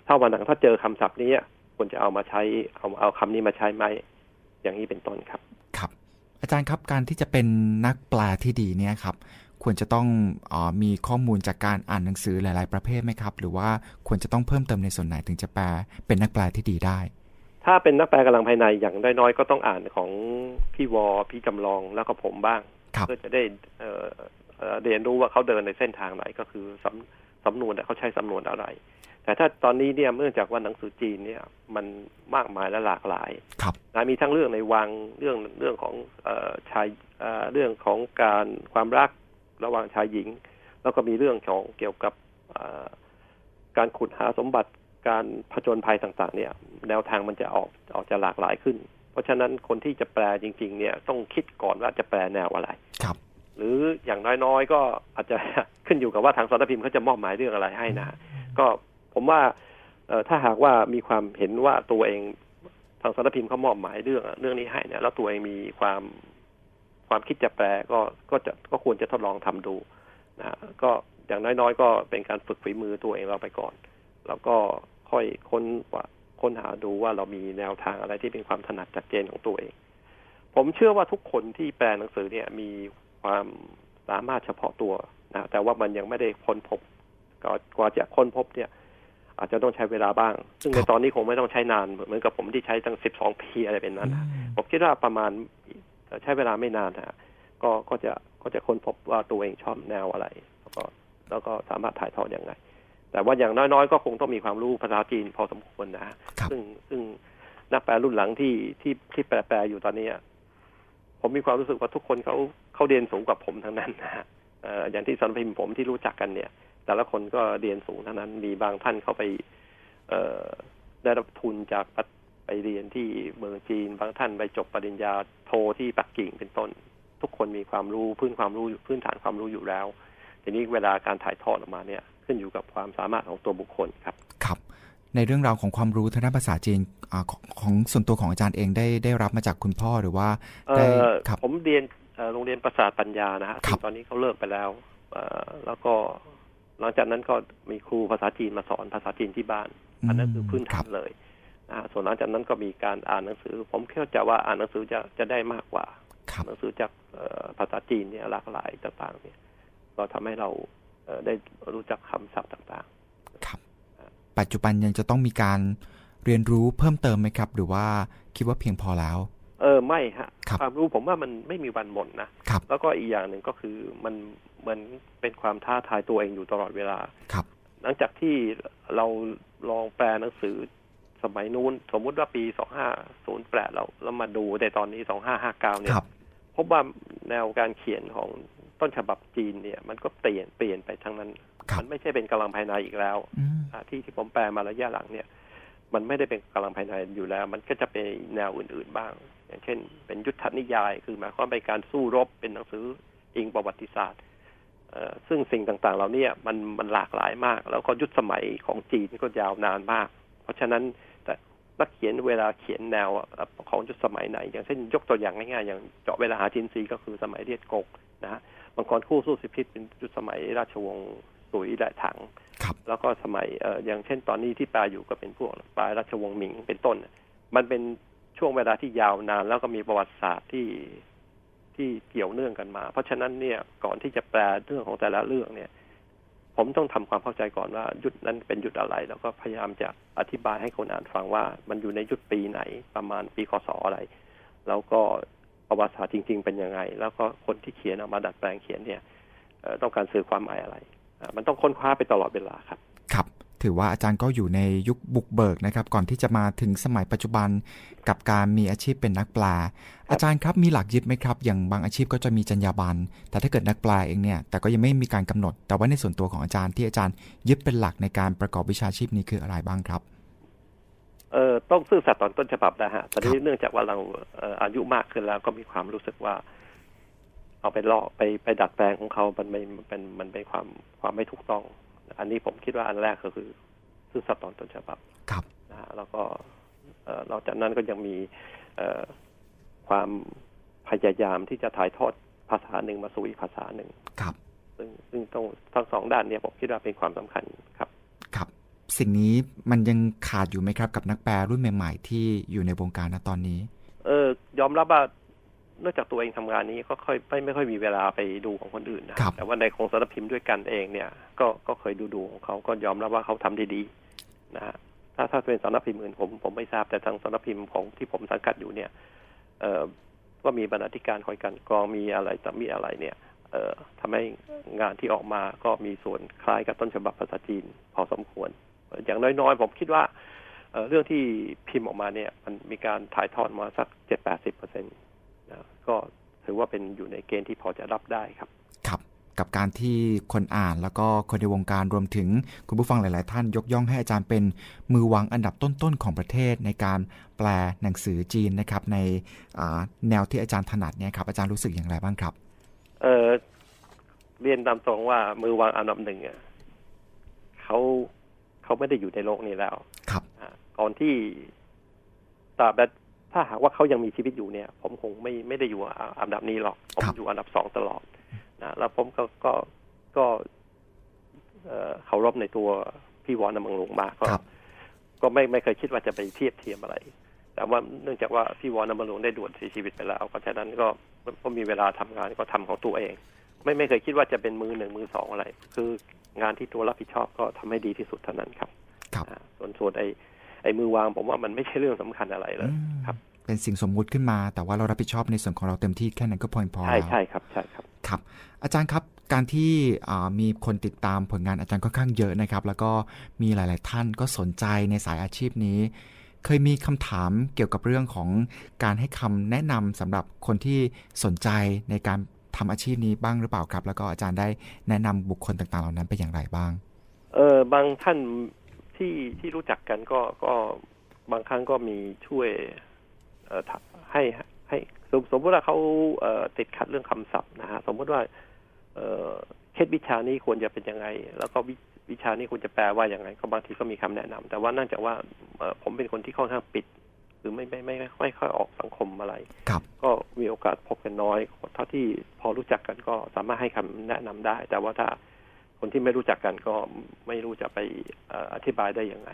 ถ้าวันหลังถ้าเจอคำศัพท์นี้ควรจะเอามาใช้เอาเอาคำนี้มาใช้ไหมอย่างนี้เป็นต้นครับ ครับ อาจารย์ครับการที่จะเป็นนักแปลที่ดีเนี่ยครับ ควรจะต้องอมีข้อมูลจากการอ่านหนังสือหลาย ๆ ประเภทไหมครับ หรือว่าควรจะต้องเพิ่มเติมในส่วนไหนถึงจะแปลเป็นนักแปลที่ดีได้ ถ้าเป็นนักแปลกำลังภายในอย่างน้อยๆก็ต้องอ่านของพี่วอพี่จำลองแล้วก็ผมบ้างเพื่อจะได้เเรียนรู้ว่าเขาเดินในเส้นทางไหนก็คือสำสำนวนเขาใช้สำนวนอะไร แต่ถ้าตอนนี้เนี่ยเนื่องจากว่าหนังสือจีนเนี่ยมันมากมายและหลากหลายครับมีทั้งเรื่องในวังเรื่องเรื่องของชายเรื่องของการความรัก ระหว่างชายหญิง แล้วก็มีเรื่องของเกี่ยวกับการขุดหาสมบัติการผจญภัยต่างๆ เนี่ย แนวทางมันจะออกออกจะหลากหลายขึ้น เพราะฉะนั้นคนที่จะแปลจริง ๆ เนี่ยต้องคิดก่อนว่าจะแปลแนวอะไรครับ หรืออย่างน้อยๆ ก็อาจจะขึ้นอยู่กับว่าทางสารพิมพ์เขาจะมอบหมายเรื่องอะไรให้นะก็ผมว่าถ้าหากว่ามีความเห็นว่าตัวเองทางสารพิมพ์เขามอบหมายเรื่องเรื่องนี้ให้เนี่ยแล้วตัวเองมีความ ความคิดจะแปลก็ก็จะก็ควรจะทดลองทำดูนะก็อย่างน้อยๆ ก็เป็นการฝึกฝีมือตัวเองเราไปก่อน แล้วก็ค่อยค้นว่าค้นหาดูว่าเรามีแนวทางอะไรที่เป็นความถนัดจัดเจนของตัวเอง ผมเชื่อว่าทุกคนที่แปลหนังสือเนี่ยมีความสามารถเฉพาะตัวนะแต่ว่ามันยังไม่ได้ค้นพบกว่าจะค้นพบเนี่ย อาจจะต้องใช้เวลาบ้าง ซึ่งในตอนนี้คงไม่ต้องใช้นานเหมือนกับผมที่ใช้ตั้งสิบสองปีอะไรเป็นนั้น ผมคิดว่าประมาณ ใช้เวลาไม่นานนะก็ก็จะก็จะค้นพบว่าตัวเองชอบแนวอะไร แล้วก็แล้วก็สามารถถ่ายทอดอย่างไรแต่ว่าอย่างน้อยๆ ก็คงต้องมีความรู้ภาษาจีนพอสมควรนะ ซึ่งซึ่งนักแปลรุ่นหลังที่ที่ที่แปลแปลอยู่ตอนนี้ผมมีความรู้สึกว่าทุกคนเขาเขาเรียนสูงกว่าผมทั้งนั้นนะฮะอย่างที่สันพิมพ์ผมที่รู้จักกันเนี่ย แต่ละคนก็เรียนสูงเท่านั้น มีบางท่านเขาไปได้รับทุนจาก ไปเรียนที่เมืองจีน บางท่านไปจบปริญญาโทที่ปักกิ่งเป็นต้น ทุกคนมีความรู้พื้นความรู้พื้นฐานความรู้อยู่แล้วทีนี้เวลาการถ่ายทอดออกมาเนี่ยขึ้นอยู่กับความสามารถของตัวบุคคลครับครับในเรื่องราวของความรู้ทางด้านภาษาจีนอของส่วนตัวของอาจารย์เองได้ได้รับมาจากคุณพ่อหรือว่าได้ครับผมเรียนโรงเรียนภาษาปัญญานะฮะตอนนี้เขาเลิกไปแล้วแล้วก็หลังจากนั้นก็มีครูภาษาจีนมาสอนภาษาจีนที่บ้าน อันนั้นคือพื้นฐานเลยนะ ส่วนหลังจากนั้นก็มีการอ่านหนังสือ ผมเข้าใจว่าอ่านหนังสือจะจะได้มากกว่า หนังสือจากภาษาจีนเนี่ยหลากหลายต่างๆ เนี่ย ก็ทำให้เราได้รู้จักคำศัพท์ต่างๆ ครับ ปัจจุบันยังจะต้องมีการเรียนรู้เพิ่มเติมไหมครับ หรือว่าคิดว่าเพียงพอแล้ว เออไม่ฮะคความรู้ผมว่ามันไม่มีวันหมดนะแล้วก็อีกอย่างหนึ่งก็คือมันเหมือนเป็นความท้าทายตัวเองอยู่ตลอดเวลาครับ หลังจากที่เราลองแปลหนังสือ สมัยนู้น สมมุติว่าปีสองห้าศูนย์แปดเราเรามาดูในตอนนี้สองห้าห้าเก้าเนี่ยพบว่าแนวการเขียนของต้นฉบับจีนเนี่ยมันก็เปลี่ยนเปลี่ยนไปทั้งนั้น มันไม่ใช่เป็นกำลังภายในอีกแล้วที่ที่ผมแปลมาระยะหลังเนี่ย มันไม่ได้เป็นกำลังภายในอยู่แล้ว มันก็จะเป็นแนวอื่น ๆบ้าง อย่างเช่น เป็นยุทธนิยายคือหมายความเป็นการสู้รบเป็นหนังสืออิงประวัติศาสตร์ซึ่งสิ่งต่างๆ เราเนี่ยมันมันหลากหลายมาก แล้วก็ยุคสมัยของจีนก็ยาวนานมากเพ ราะฉะนั้นแต่นักเขียนเวลาเขียนแนวของยุคสมัยไหน อย่างเช่นยกตัวอย่างง่ายๆอย่างเจาะเวลาหาจินซีก็คือสมัยเรียดกกนะฮะบางคนคู่สู้สิพิษเป็นยุคสมัยราชวงศ์สุยและถัง แล้วก็สมัยเอ่ออย่างเช่นตอนนี้ที่ปลาอยู่ก็เป็นพวกปลายราชวงศ์หมิงเป็นต้น มันเป็นช่วงเวลาที่ยาวนาน แล้วก็มีประวัติศาสตร์ที่ที่เกี่ยวเนื่องกันมา เพราะฉะนั้นเนี่ยก่อนที่จะแปลเรื่องของแต่ละเรื่องเนี่ย ผมต้องทำความเข้าใจก่อนว่ายุดนั้นเป็นยุดอะไร แล้วก็พยายามจะอธิบายให้คนอ่านฟังว่ามันอยู่ในยุดปีไหนประมาณปีคศอะไร แล้วก็ประวัติศาสตร์จริง ๆ เป็นยังไง แล้วก็คนที่เขียนออกมาดัดแปลงเขียนเนี่ยต้องการสื่อความหมายอะไร มันต้องค้นคว้าไปตลอดเวลาครับ ครับ ถือว่าอาจารย์ก็อยู่ในยุคบุกเบิกนะครับ ก่อนที่จะมาถึงสมัยปัจจุบันกับการมีอาชีพเป็นนักปลา อาจารย์ครับมีหลักยึดไหมครับ อย่างบางอาชีพก็จะมีจรรยาบรรณแต่ถ้าเกิดนักปลาเองเนี่ยแต่ก็ยังไม่มีการกำหนด แต่ว่าในส่วนตัวของอาจารย์ที่อาจารย์ยึดเป็นหลักในการประกอบวิชาชีพนี้คืออะไรบ้างครับเอ่อต้องซื่อสัตย์ตอนต้นฉบับนะฮะตอนนี้เนื่องจากว่าเราอายุมากขึ้นแล้วก็มีความรู้สึกว่า เอาไปลอกไปไปดัดแปลงของเขามันไม่เป็นมันเป็นความความไม่ถูกต้อง อันนี้ผมคิดว่าอันแรกก็คือซื่อสัตย์ตอนต้นฉบับครับนะฮะแล้วก็นอกจากนั้นก็ยังมีความพยายามที่จะถ่ายทอดภาษาหนึ่งมาสู่อีกภาษาหนึ่งครับ ซึ่งซึ่งต้องทั้งสองด้านเนี่ยผมคิดว่าเป็นความสำคัญครับครับ สิ่งนี้มันยังขาดอยู่ไหมครับกับนักแปลรุ่นใหม่ ๆ ที่อยู่ในวงการณตอนนี้ เออยอมรับว่าเนื่องจากตัวเองทำงานนี้ก็ค่อยไม่ไม่ค่อยมีเวลาไปดูของคนอื่นนะแต่ว่าในของสารพิมพ์ด้วยกันเองเนี่ยก็ก็เคยดูดูของเขาก็ยอมรับว่าเขาทำได้ดีนะฮะถ้าถ้าเป็นสารพิมพ์อื่นผมผมไม่ทราบแต่ทางสารพิมพ์ของที่ผมสังกัดอยู่เนี่ย เอ่อก็มีบรรณาธิการคอยกันกรองมีอะไรแต่มีอะไรเนี่ย เอ่อทำให้งานที่ออกมาก็มีส่วนคล้ายกับต้นฉบับภาษาจีน พอสมควร อย่างน้อยๆ ผมคิดว่าเเรื่องที่พิมพ์ออกมาเนี่ย มันมีการถ่ายทอดมาสักเจ็ดแปดสิบเปอร์เซ็นต์นะ ก็ถือว่าเป็นอยู่ในเกณฑ์ที่พอจะรับได้ครับ ครับกับการที่คนอ่านแล้วก็คนในวงการรวมถึงคุณผู้ฟังหลาย ๆ ท่านยกย่องให้อาจารย์เป็นมือวางอันดับต้น ๆ ของประเทศในการแปลหนังสือจีนนะครับ ในแนวที่อาจารย์ถนัดเนี่ยครับอาจารย์รู้สึกอย่างไรบ้างครับ เออเรียนตามตรงว่ามือวางอันดับหนึ่งเขาเขาไม่ได้อยู่ในโลกนี้แล้ว ครับก่อนที่ตราบ ถ้าหากว่าเขายังมีชีวิตอยู่เนี่ย ผมคงไม่ไม่ได้อยู่อันดับนี้หรอก ผมอยู่อันดับสองตลอดนะแล้วผมก็ก็ก็เคารพในตัวพี่วอนนมังลงมากก็ก็ไม่ไม่เคยคิดว่าจะไปเทียบเทียมอะไร แต่ว่าเนื่องจากว่าพี่วอนนมังลงได้ด่วนเสียชีวิตไปแล้วก็ฉะนั้นก็ก็มีเวลาทำงานก็ทำของตัวเอง ไม่ไม่เคยคิดว่าจะเป็นมือหนึ่งมือสองอะไร คืองานที่ตัวรับผิดชอบก็ทำให้ดีที่สุดเท่านั้นครับ ครับ ส่วนส่วนไอ้ ไอ้มือวางผมว่ามันไม่ใช่เรื่องสำคัญอะไรเลยครับ เป็นสิ่งสมมุติขึ้นมา แต่ว่าเรารับผิดชอบในส่วนของเราเต็มที่แค่นั้นก็พอพอใช่ใช่ครับใช่ครับครับ อาจารย์ครับการที่มีคนติดตามผลงานอาจารย์ค่อนข้างเยอะนะครับ แล้วก็มีหลาย ๆ ท่านก็สนใจในสายอาชีพนี้ เคยมีคำถามเกี่ยวกับเรื่องของการให้คำแนะนำสำหรับคนที่สนใจในการทำอาชีพนี้บ้างหรือเปล่าครับ แล้วก็อาจารย์ได้แนะนำบุคคลต่าง ๆ เหล่านั้นไปอย่างไรบ้างเออบางท่าน ที่ที่รู้จักกันก็ก็บางครั้งก็มีช่วย เอ่อให้ให้สมสมมติว่าเขาเอ่อติดขัดเรื่องคำศัพท์นะฮะสมมติว่า เอ่อเคสวิชานี้ควรจะเป็นยังไง แล้วก็วิชานี้ควรจะแปลว่าอย่างไง ก็บางทีก็มีคำแนะนำแต่ว่านั่นจากว่าผมเป็นคนที่ค่อนข้างปิดหรือไม่ไม่ไม่ไม่ค่อยออกสังคมอะไร ก็มีโอกาสพบกันน้อย เท่าที่พอรู้จักกันก็สามารถให้คำแนะนำได้ แต่ว่าถ้า คนที่ไม่รู้จักกันก็ไม่รู้จะไปอธิบายได้ยังไง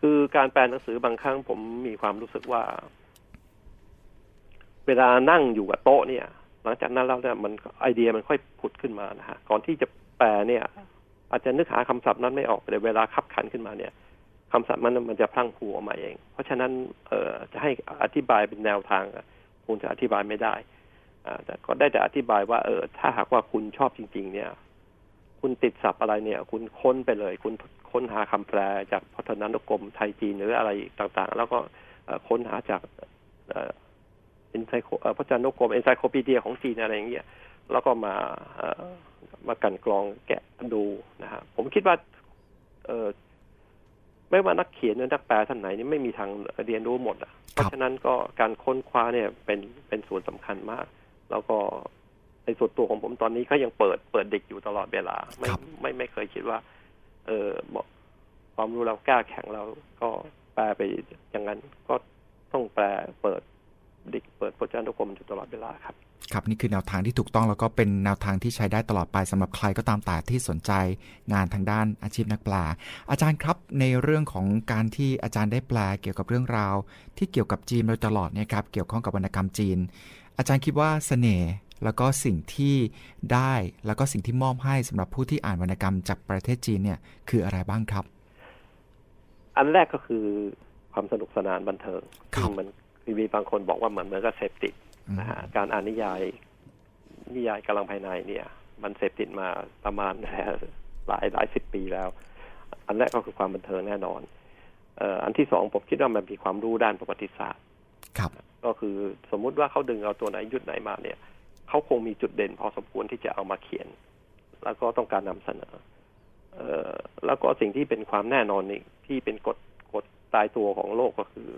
คือการแปลหนังสือบางครั้งผมมีความรู้สึกว่า เวลานั่งอยู่กับโต๊ะเนี่ย หลังจากนั้นแล้วเนี่ยมันไอเดียมันค่อยผุดขึ้นมานะฮะก่อนที่จะแปลเนี่ย อาจจะนึกหาคำศัพท์นั้นไม่ออกแต่เวลาขับขันขึ้นมาเนี่ยคำศัพท์มันมันจะพลั้งผูออกมาเอง เพราะฉะนั้นเออจะให้อธิบายเป็นแนวทางคงจะอธิบายไม่ได้แต่ก็ได้แต่อธิบายว่าเออถ้าหากว่าคุณชอบจริง ๆ เนี่ย คุณติดศัพท์อะไรเนี่ย คุณค้นไปเลย คุณค้นหาคำแปลจากพัฒนานุกรมไทยจีนหรืออะไรต่างๆ แล้วก็ค้นหาจากเอ็นไซโคพจนานุกรมเอ็นไซโคปีเดียของจีนอะไรอย่างเงี้ยแล้วก็มามากันกรองแกะดูนะฮะผมคิดว่าเอไม่ว่านักเขียนหรือนักแปลท่านไหนนี่ไม่มีทางเรียนรู้หมดอะเพราะฉะนั้นก็การค้นคว้าเนี่ยเป็นเป็นส่วนสำคัญมาก แล้วก็ ในส่วนตัวของผมตอนนี้ก็ยังเปิดเปิดเด็กอยู่ตลอดเวลา ไม่ไม่ไม่เคยคิดว่า เออบอกความรู้เรากล้าแข็งเราก็แปลไปอย่างนั้นก็ต้องแปลเปิดเด็กเปิดพจนานุกรมอยู่ตลอดเวลาครับครับนี่คือแนวทางที่ถูกต้องแล้วก็เป็นแนวทางที่ใช้ได้ตลอดไปสำหรับใครก็ตามแต่ที่สนใจงานทางด้านอาชีพนักแปลอาจารย์ครับในเรื่องของการที่อาจารย์ได้แปลเกี่ยวกับเรื่องราว ที่เกี่ยวกับจีนโดยตลอดเนี่ยครับเกี่ยวข้องกับวรรณกรรมจีน อาจารย์คิดว่าสเสน่ห์ แล้วก็สิ่งที่ได้แล้วก็สิ่งที่มอบให้สำหรับผู้ที่อ่านวรรณกรรมจากประเทศจีนเนี่ยคืออะไรบ้างครับ อันแรกก็คือความสนุกสนานบันเทิงซึ่งมันมีบางคนบอกว่าเหมือนเหมือนกับเสพติดนะฮะการอ่านนิยาย นิยายกำลังภายในเนี่ย มันเสพติดมาประมาณหลายหลายสิบปีแล้ว อันแรกก็คือความบันเทิงแน่นอนเอ่ออันที่สองผมคิดว่ามันมีความรู้ด้านประวัติศาสตร์ ครับ ก็คือสมมุติว่าเขาดึงเอาตัวไหนยุดไหนมาเนี่ย เขาคงมีจุดเด่นพอสมควรที่จะเอามาเขียน แล้วก็ต้องการนำเสนอ เออแล้วก็สิ่งที่เป็นความแน่นอนนี่ที่เป็นกฎกฎตายตัวของโลกก็คือ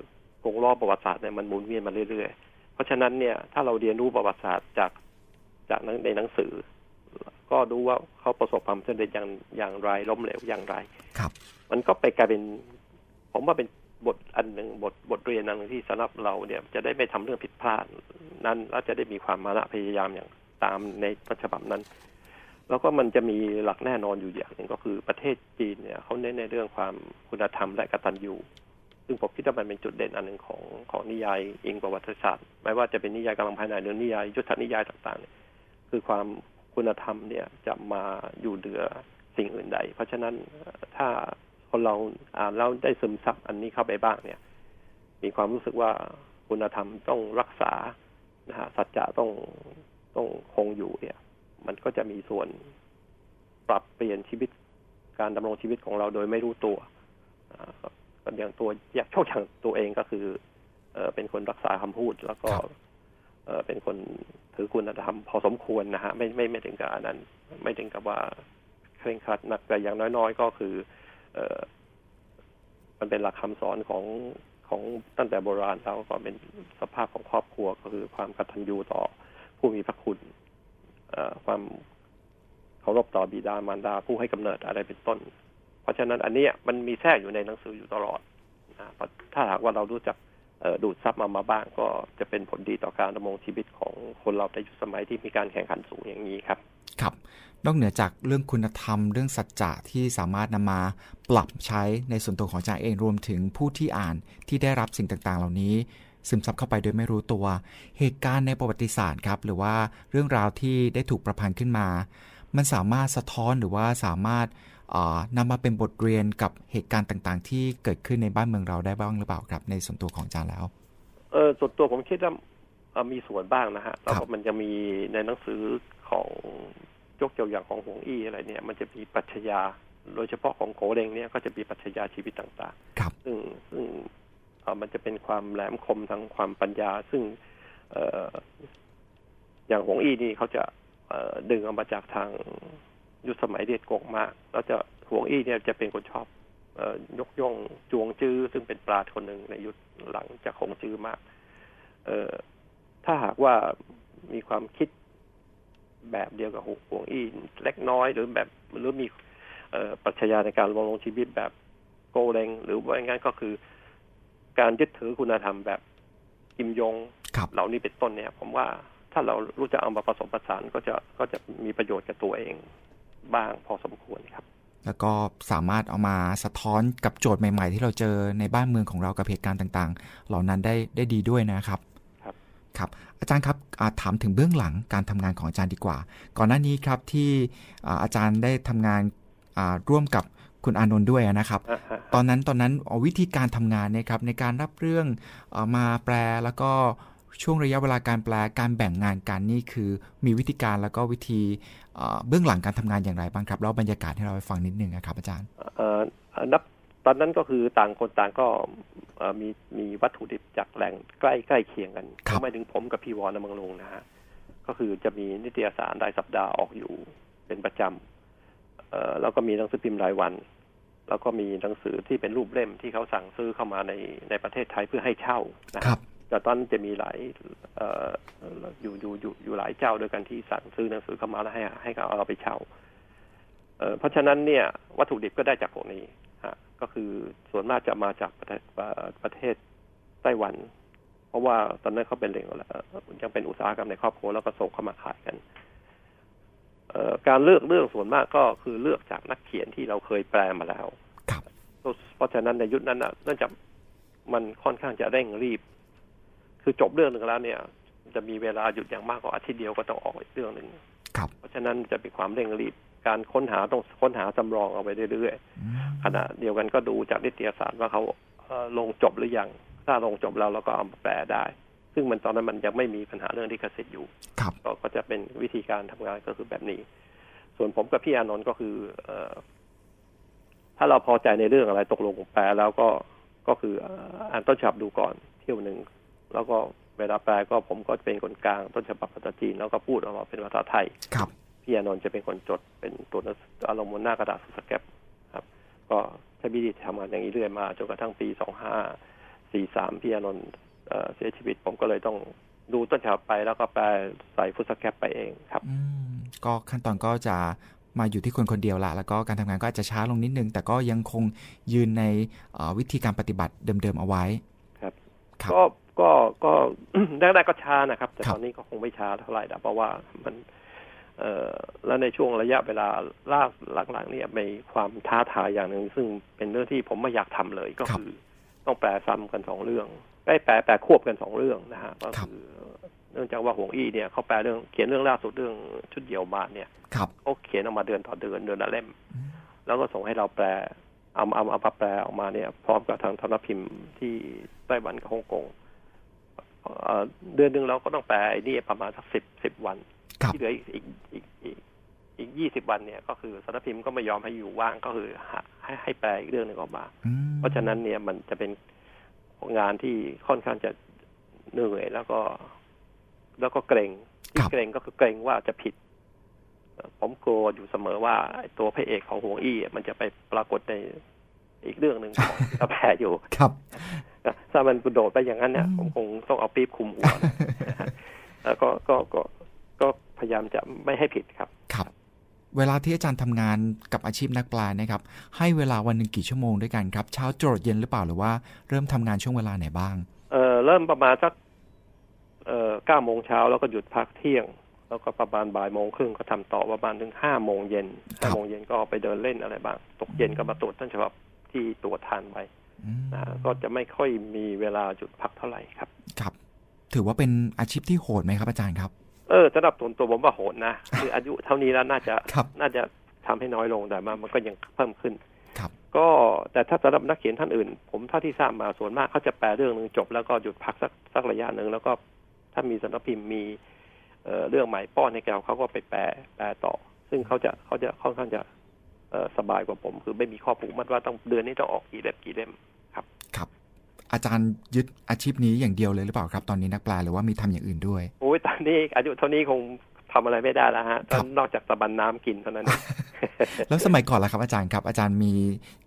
วงรอบประวัติศาสตร์เนี่ยมันหมุนเวียนมาเรื่อยๆ เพราะฉะนั้นเนี่ยถ้าเราเรียนรู้ประวัติศาสตร์จากจากในหนังสือ ก็ดูว่าเขาประสบความสำเร็จอย่างอย่างไรล้มเหลวอย่างไร ครับ มันก็ไปกลายเป็น ผมว่าเป็น บทอันหนึ่งบทบทเรียนอันหนึ่งที่สำหรับเราเนี่ยจะได้ไม่ทำเรื่องผิดพลาดนั้นแล้วจะได้มีความมานะพยายามอย่างตามในรัฉบับนั้น แล้วก็มันจะมีหลักแน่นอนอยู่อย่างหนึ่งก็คือประเทศจีนเนี่ยเขาเน้นในเรื่องความคุณธรรมและกตัญญูซึ่งผมคิดว่ามันเป็นจุดเด่นอันหนึ่งของของนิยายอิงประวัติศาสตร์ไม่ว่าจะเป็นนิยายกำลังภายในหรือนิยายยุทธนิยายต่างๆ คือความคุณธรรมเนี่ยจะมาอยู่เหนือสิ่งอื่นใด เพราะฉะนั้นถ้า คนเราอ่านแล้วได้ซึมซับอันนี้เข้าไปบ้างเนี่ย มีความรู้สึกว่าคุณธรรมต้องรักษานะฮะสัจจะต้องต้องคงอยู่เนี่ย มันก็จะมีส่วนปรับเปลี่ยนชีวิตการดำรงชีวิตของเราโดยไม่รู้ตัวอย่างตัวอยากโชคอย่างตัวเองก็คือเออเป็นคนรักษาคำพูด แล้วก็เออเป็นคนถือคุณธรรมพอสมควรนะฮะไม่ไม่ไม่ถึงกับอันนั้น ไม่ถึงกับว่าเคร่งครัดหนักแต่อย่างน้อยๆ ก็คือ เออมันเป็นหลักคำสอนของของตั้งแต่โบราณแล้วก็เป็นสภาพของครอบครัวก็คือความกตัญญูต่อผู้มีพระคุณความเคารพต่อบิดามารดาผู้ให้กำเนิดอะไรเป็นต้น เพราะฉะนั้นอันนี้มันมีแทรกอยู่ในหนังสืออยู่ตลอดนะถ้าหากว่าเรารู้จัก ดูดซับมามาบ้างก็จะเป็นผลดีต่อการดำรงชีวิตของคนเราในยุคสมัยที่มีการแข่งขันสูงอย่างนี้ครับ ครับ นอกเหนือจากเรื่องคุณธรรม เรื่องสัจจะที่สามารถนำมาปรับใช้ในส่วนตัวของอาจาเองรวมถึงผู้ที่อ่านที่ได้รับสิ่งต่างๆ เหล่านี้ ซึมซับเข้าไปโดยไม่รู้ตัว เหตุการณ์ในประวัติศาสตร์ครับ หรือว่าเรื่องราวที่ได้ถูกประพันธ์ขึ้นมา มันสามารถสะท้อนหรือว่าสามารถ นำมาเป็นบทเรียนกับเหตุการณ์ต่างๆ ที่เกิดขึ้นในบ้านเมืองเราได้บ้างหรือเปล่าครับ ในส่วนตัวของอาจารย์แล้ว เออส่วนตัวผมคิดว่ามีส่วนบ้างนะฮะแล้วมันจะมีในหนังสือของยกตัวอย่างของหงอี้อะไรเนี่ย มันจะมีปัจญาโดยเฉพาะของโขเรงเนี่ยก็จะมีปัจญาชีวิตต่างๆ ครับ ซึ่งซึ่งมันจะเป็นความแหลมคมทางความปัญญา ซึ่งเออย่างหงอี้นี่เขาจะดึงเอามาจากทาง ยุคสมัยเด็ดกงมากแล้วจะหวงอี้เนี่ยจะเป็นคนชอบยกย่องจวงจื้อซึ่งเป็นปราชญ์คนหนึ่งในยุคหลังจากคงจื้อมาก เออถ้าหากว่ามีความคิดแบบเดียวกับหวงอี้เล็กน้อยหรือแบบหรือมีปรัชญาในการลงลงชีวิตแบบโกเรงหรือว่าอย่างนั้นก็คือ การยึดถือคุณธรรมแบบกิมยงเหล่านี้เป็นต้นเนี่ย ผมว่าถ้าเรารู้จะเอามาผสมผสานก็จะก็จะมีประโยชน์กับตัวเอง บ้างพอสมควรครับ แล้วก็สามารถเอามาสะท้อนกับโจทย์ใหม่ ๆ ที่เราเจอในบ้านเมืองของเรากับเหตุการณ์ต่าง ๆ เหล่านั้นได้ได้ดีด้วยนะครับครับครับอาจารย์ครับถามถึงเบื้องหลังการทำงานของอาจารย์ดีกว่า ก่อนหน้านี้ครับที่อาจารย์ได้ทำงานร่วมกับคุณอานนท์ด้วยนะครับ ตอนนั้นตอนนั้นวิธีการทำงานเนี่ยครับในการรับเรื่องมาแปลแล้วก็ ช่วงระยะเวลาการแปลการแบ่งงานกันนี่คือมีวิธีการแล้วก็วิธีเบื้องหลังการทำงานอย่างไรบ้างครับเล่าบรรยากาศให้เราไปฟังนิดนึงนะครับอาจารย์นับตอนนั้นก็คือต่างคนต่างก็มีมีวัตถุดิบจากแหล่งใกล้ใกล้เคียงกันไม่ถึงผมกับพี่วอนมังลงนะฮะก็คือจะมีนิตยสารรายสัปดาห์ออกอยู่เป็นประจำแล้วก็มีหนังสือพิมพ์รายวัน แล้วก็มีหนังสือที่เป็นรูปเล่มที่เขาสั่งซื้อเข้ามาในในประเทศไทยเพื่อให้เช่านะครับ แต่ตอนจะมีหลายอยู่อยู่อยู่อยู่หลายเจ้าด้วยกันที่สั่งซื้อหนังสือเข้ามาแล้วให้ให้เขาเอาไปเช่าเพราะฉะนั้นเนี่ยวัตถุดิบก็ได้จากพวกนี้ฮะก็คือส่วนมากจะมาจากประเทศประเทศไต้หวัน เพราะว่าตอนนั้นเขาเป็นเรื่องยังเป็นอุตสาหกรรมในครอบครัวแล้วก็ส่งเข้ามาขายกันการเลือกเรื่องส่วนมากก็คือเลือกจากนักเขียนที่เราเคยแปลมาแล้วเพราะฉะนั้นในยุคนั้นเนื่องจากมันค่อนข้างจะเร่งรีบ คือจบเรื่องหนึ่งแล้วเนี่ย จะมีเวลาหยุดอย่างมากกว่าอาทิตย์เดียวก็ต้องออกอีกเรื่องหนึ่งครับ เพราะฉะนั้นจะเป็นความเร่งรีบการค้นหาต้องค้นหาจำลองเอาไปเรื่อยๆขณะเดียวกันก็ดูจากนิตยสารว่าเขาลงจบหรือยัง ถ้าลงจบแล้วเราก็เอามาแปลได้ ซึ่งมันตอนนั้นมันยังไม่มีปัญหาเรื่องที่กสิทธิ์อยู่ก็จะเป็นวิธีการทำงานก็คือแบบนี้ ส่วนผมกับพี่อานนท์ก็คือเอถ้าเราพอใจในเรื่องอะไรตกลงแปลแล้วก็ก็คืออ่านต้นฉบับดูก่อนเที่ยวหนึ่ง แล้วก็เวลาแปลก็ผมก็เป็นคนกลางต้นฉบับภาษาจีนแล้วก็พูดออกมาเป็นภาษาไทย ครับพี่อนนท์จะเป็นคนจดเป็นตัวอารมณ์บนหน้ากระดาษสแกปครับ ก็ใช้วิธีทำงานอย่างนี้เรื่อยมาจนกระทั่งปีสองห้าสี่สามพี่อนนท์เสียชีวิตผมก็เลยต้องดูต้นฉบับไปแล้วก็แปลใส่ฟุตสแกปไปเองครับก็ขั้นตอนก็จะมาอยู่ที่คนคนเดียวละแล้วก็การทำงานก็อาจจะช้าลงนิดนึง แต่ก็ยังคงยืนในวิธีการปฏิบัติเดิมๆเอาไว้ ครับก็ ก็ก็แรกๆก็ช้านะครับ แต่ตอนนี้ก็คงไม่ช้าเท่าไหร่นะเพราะว่ามันเอ่อแล้วในช่วงระยะเวลาล่าหลังๆเนี่ยมีความท้าทายอย่างหนึ่งซึ่งเป็นเรื่องที่ผมไม่อยากทำเลยก็คือ ต้องแปลซ้ำกันสองเรื่องได้แปลแปลควบกันสองเรื่องนะฮะก็คือเนื่องจากว่าหวงอี้เนี่ยเขาแปลเรื่องเขียนเรื่องล่าสุดเรื่องชุดเดี่ยวมาเนี่ยเขาเขียนออกมาเดือนต่อเดือนเดือนละเล่ม แล้วก็ส่งให้เราแปลเอาเอาเอาแปลออกมาเนี่ย พร้อมกับทางธนพิมพ์ที่ไต้หวันกับฮ่องกง เดือนหนึ่งเราก็ต้องแปลไอ้นี่ประมาณสักสิบสิบวัน ที่เหลืออีกอีกอีกอีกอีกยี่สิบวันเนี่ย ก็คือสารพิมพ์ก็ไม่ยอมให้อยู่ว่างก็คือให้ให้แปลอีกเรื่องหนึ่งออกมา เพราะฉะนั้นเนี่ยมันจะเป็นงานที่ค่อนข้างจะเหนื่อยแล้วก็ แล้วก็เกรงที่เกรงก็คือเกรงว่าจะผิด ผมกลัวอยู่เสมอว่าตัวพระเอกของหวงอี้มันจะไปปรากฏในอีกเรื่องหนึ่งของกาแฟอยู่ครับ ถ้ามันกระโดดไปอย่างนั้นเนี่ยผมคงต้องเอาปี๊บคุมหัวแล้วก็ก็ก็ก็พยายามจะไม่ให้ผิดครับ ครับ เวลาที่อาจารย์ทำงานกับอาชีพนักแปลนะครับ ให้เวลาวันหนึ่งกี่ชั่วโมงด้วยกันครับ เช้าจรดเย็นหรือเปล่าหรือว่าเริ่มทำงานช่วงเวลาไหนบ้าง เออเริ่มประมาณสักเอ่อเก้าโมงเช้าแล้วก็หยุดพักเที่ยง แล้วก็ประมาณบ่ายโมงครึ่งก็ทำต่อประมาณถึงห้าโมงเย็นครัห้าบโมงเย็นก็ไปเดินเล่นอะไรบ้าง ตกเย็นก็มาตรวจต้นฉบับที่ตรวจทานไว้อืมนะ ก็จะไม่ค่อยมีเวลาหยุดพักเท่าไหร่ครับ ครับ ถือว่าเป็นอาชีพที่โหดไหมครับอาจารย์ครับ เออสำหรับส่วนตัวผมว่าโหดนะคืออายุเท่านี้แล้วน่าจะครับน่าจะทำให้น้อยลงแต่ว่ามันก็ยังเพิ่มขึ้นครับ ก็แต่ถ้าสำหรับนักเขียนท่านอื่น ผมเท่าที่ทราบมาส่วนมากเขาจะแปลเรื่องหนึ่งจบแล้วก็หยุดพักสักสักระยะหนึ่งแล้วก็ถ้ามีสำนักพิมพ์มีเอ่อเรื่องใหม่ป้อนให้แกเขาก็ไปแปลแปลต่อ ซึ่งเขาจะเขาจะค่อนข้างจะเอ่อสบายกว่าผม คือไม่มีข้อผูกมัดว่าต้องเดือนนี้ต้องออกกี่เล่มกี่เล่ม ครับ อาจารย์ยึดอาชีพนี้อย่างเดียวเลยหรือเปล่าครับ ตอนนี้นักแปลหรือว่ามีทำอย่างอื่นด้วยโอ้ยตอนนี้อายุเท่านี้คงทำอะไรไม่ได้แล้วฮะครับนอกจากตะบันน้ำกินเท่านั้นเองแล้วสมัยก่อนล่ะครับ อาจารย์ครับ อาจารย์มี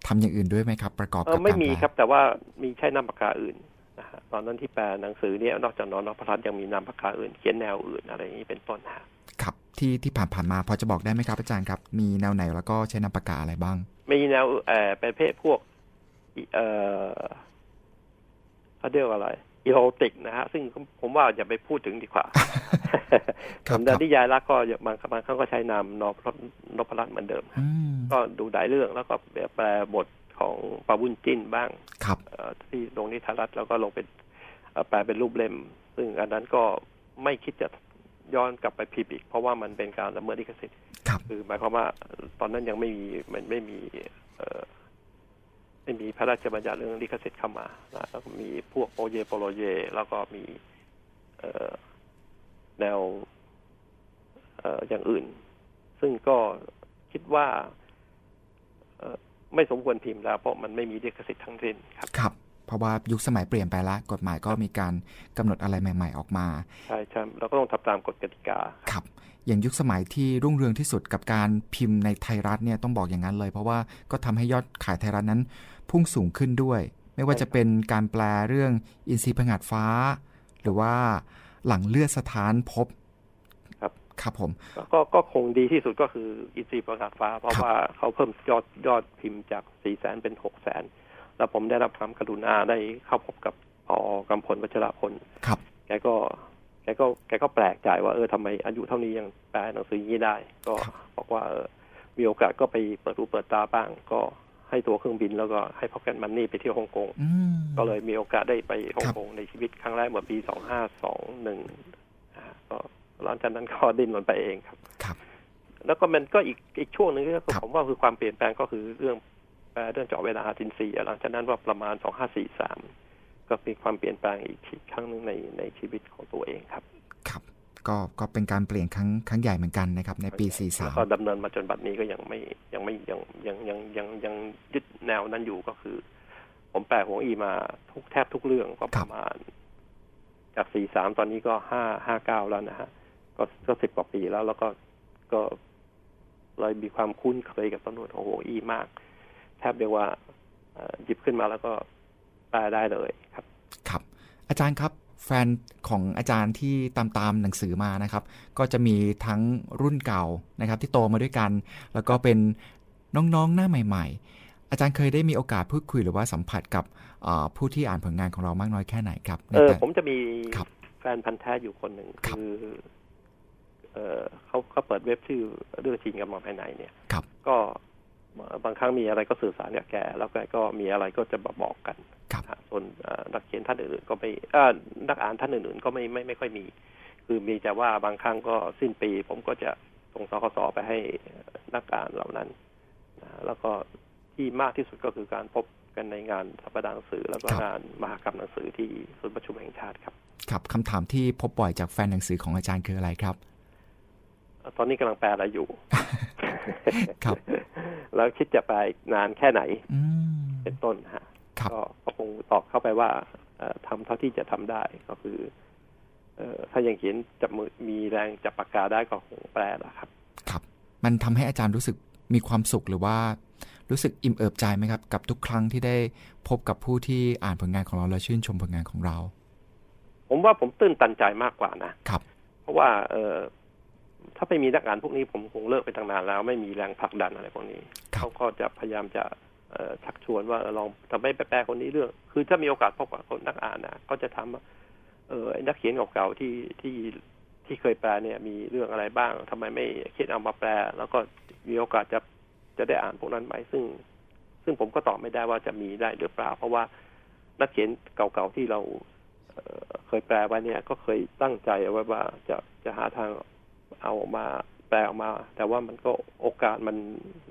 ทำอย่างอื่นด้วยไหมครับ ประกอบเอกัอบไม่การมีแปลครับ แต่ว่ามีใช้นามปากกาอื่นนะฮะตอนนั้นที่แปลหนังสือเนี่ยนอกจากนอนนพรัตน์ยังมีนามปากกาอื่นเขียนแนวอื่นอะไรอย่างนี้เป็นต้นฮะครับที่ที่ผ่านผ่านๆมาพอจะบอกได้ไหมครับอาจารย์ครับ มีแนวไหนแล้วก็ใช้นามปากกาอะไรบ้าง มีแนวเอ่อเป็นเพศพวก เอ่อเขาเรียกว่าอะไรอีโรติกนะฮะ ซึ่งผมว่าอย่าไปพูดถึงดีกว่าครับผมแต่นิยายรักก็บางบางครั้งก็ใช้นามนพรัตน์นพรัตน์เหมือนเดิมอืมก็ดูหลายเรื่องแล้วก็แปลบทของปาบุญจิ้นบ้างครับเอ่อที่ลงนิทานรัฐแล้วก็ลงเป็นเอ่อแปลเป็นรูปเล่ม ซึ่งอันนั้นก็ไม่คิดจะย้อนกลับไปพิมพ์อีก เพราะว่ามันเป็นการละเมิดลิขสิทธิ์ครับคือหมายความว่าตอนนั้นยังไม่มีมันไม่มีเอ่อ ไม่มีพระราชบัญญัติเรื่องลิขสิทธิ์เข้ามานะแล้วก็มีพวกโอเยโปโลเย แล้วก็มีเอ่อแนวเอ่ออย่างอื่น ซึ่งก็คิดว่าเอ่อไม่สมควรพิมพ์แล้ว เพราะมันไม่มีลิขสิทธิ์ทั้งสิ้นครับครับเพราะว่ายุคสมัยเปลี่ยนไปละกฎหมายก็มีการกำหนดอะไรใหม่ ๆ ออกมาใช่ใช่เราก็ต้องทำตามกฎกติกาครับ อย่างยุคสมัยที่รุ่งเรืองที่สุดกับการพิมพ์ในไทยรัฐเนี่ยต้องบอกอย่างนั้นเลย เพราะว่าก็ทำให้ยอดขายไทยรัฐนั้น พุ่งสูงขึ้นด้วย ไม่ว่าจะเป็นการแปลเรื่องอินทรีย์ผงาดฟ้า หรือว่าหลังเลือดสถานพบครับครับผม ก็ก็คงดีที่สุดก็คืออินทรีย์ประกาศฟ้า เพราะครับว่าเขาเพิ่มยอดยอดพิมพ์จากสี่แสนเป็นหกแสนแล้วผมได้รับความกรุณาได้เข้าพบกับพอกำพลวัชรพลครับแกก็แกก็แกก็แปลกใจว่าเออทำไมอายุเท่านี้ยังแปลหนังสืออย่างนี้ได้ ก็ครับบอกว่าเออมีโอกาสก็ไปเปิดรูเปิดตาบ้าง ก็ ให้ตัวเครื่องบินแล้วก็ให้พ็อกเก็ตมันนี่ไปเที่ยวฮ่องกงอืมก็เลยมีโอกาสได้ไปฮ่องครับกงในชีวิตครั้งแรกเมื่อปีสองห้าสองหนึ่งก็หลังจากนั้นก็ดิ้นรนไปเองครับครับ แล้วก็มันก็อีกอีกช่วงหนึ่งก็คือครับผมว่าคือความเปลี่ยนแปลงก็คือเรื่องแปลเรื่องเจาะเวลาจินซีย์หลังจากนั้นว่าประมาณสองห้าสี่สามก็มีความเปลี่ยนแปลงอีกทีครั้งหนึ่งในในชีวิตของตัวเองครับ ครับ ก็ก็เป็นการเปลี่ยนครั้งครั้งใหญ่เหมือนกันนะครับ ในปีแล้วก็ดำเนินมาจนบัดนี้ก็ยังไม่ยังไม่ยังยังยังยังยังยึดแนวนั้นอยู่ก็คือ ผมแปลของอีมาทุกแทบทุกเรื่องก็ประมาณ จากสี่สามตอนนี้ก็ห้าห้าเก้าแล้วนะฮะก็ก็สิบกว่าปีแล้ว แล้วก็ก็เลยมีความคุ้นเคยกับตำรวจของหัวอีมาก แทบเรียกว่าเอ่อหยิบขึ้นมาแล้วก็แปลได้เลยครับ43ครับ อาจารย์ครับ แฟนของอาจารย์ที่ตามตามหนังสือมานะครับ ก็จะมีทั้งรุ่นเก่านะครับ ที่โตมาด้วยกัน แล้วก็เป็นน้องๆหน้าใหม่ ๆ อาจารย์เคยได้มีโอกาสพูดคุยหรือว่าสัมผัสกับเอ่อผู้ที่อ่านผลงานของเรามากน้อยแค่ไหนครับในเออแต่ผมจะมีครับแฟนพันธ์แท้อยู่คนหนึ่งครับคือเออเขาเขาเปิดเว็บชื่อเรื่องจริงกับมองภายในเนี่ยครับก็ บางครั้งมีอะไรก็สื่อสารกับแก แล้วแกก็มีอะไรก็จะบอกกันครับนะส่วนเอ่อนักเขียนท่านอื่นๆก็ไม่เอ่อนักอ่านท่านอื่นๆ ก็ไม่ไม่ไม่ค่อยมี คือมีแต่ว่าบางครั้งก็สิ้นปี ผมก็จะส่งสคสไปให้นักอ่านเหล่านั้นนะแล้วก็ที่มากที่สุดก็คือการพบกันในงานสัปดาห์หนังสือ แล้วก็ครับงานมหากรรมหนังสือที่ศูนย์ประชุมแห่งชาติครับ ครับคำถามที่พบบ่อยจากแฟนหนังสือของอาจารย์คืออะไรครับ ตอนนี้กำลังแปลอะไรอยู่ ครับ แล้วคิดจะไปนานแค่ไหนอืมเป็นต้นนะฮะครับก็ก็คงตอบเข้าไปว่าเอ่อทำเท่าที่จะทำได้ก็คือเออถ้ายังเขียนจับมือมีแรงจับปากกาได้ก็คงแปลแล้วครับ ครับ มันทำให้อาจารย์รู้สึกมีความสุขหรือว่ารู้สึกอิ่มเอิบใจไหมครับ กับทุกครั้งที่ได้พบกับผู้ที่อ่านผลงานของเราและชื่นชมผลงานของเรา ผมว่าผมตื่นตันใจมากกว่านะครับ เพราะว่าเออ ถ้าไม่มีนักอ่านพวกนี้ผมคงเลิกไปตั้งนานแล้ว ไม่มีแรงผลักดันอะไรพวกนี้ครับเขาก็จะพยายามจะเอ่อชักชวนว่าเออลองทำให้แปลคนนี้เรื่อง คือถ้ามีโอกาสพบกับคนนักอ่านนะก็จะถามว่าเออไอ้นักเขียนเก่าๆที่ที่ที่เคยแปลเนี่ย มีเรื่องอะไรบ้างทำไมไม่คิดเอามาแปล แล้วก็มีโอกาสจะจะได้อ่านพวกนั้นไหมซึ่ง ซึ่งผมก็ตอบไม่ได้ว่าจะมีได้หรือเปล่า เพราะว่านักเขียนเก่าๆที่เราเอ่อเคยแปลไว้เนี่ย ก็เคยตั้งใจเอาไว้ว่าจะจะหาทาง เอาออกมาแปลออกมา แต่ว่ามันก็โอกาสมัน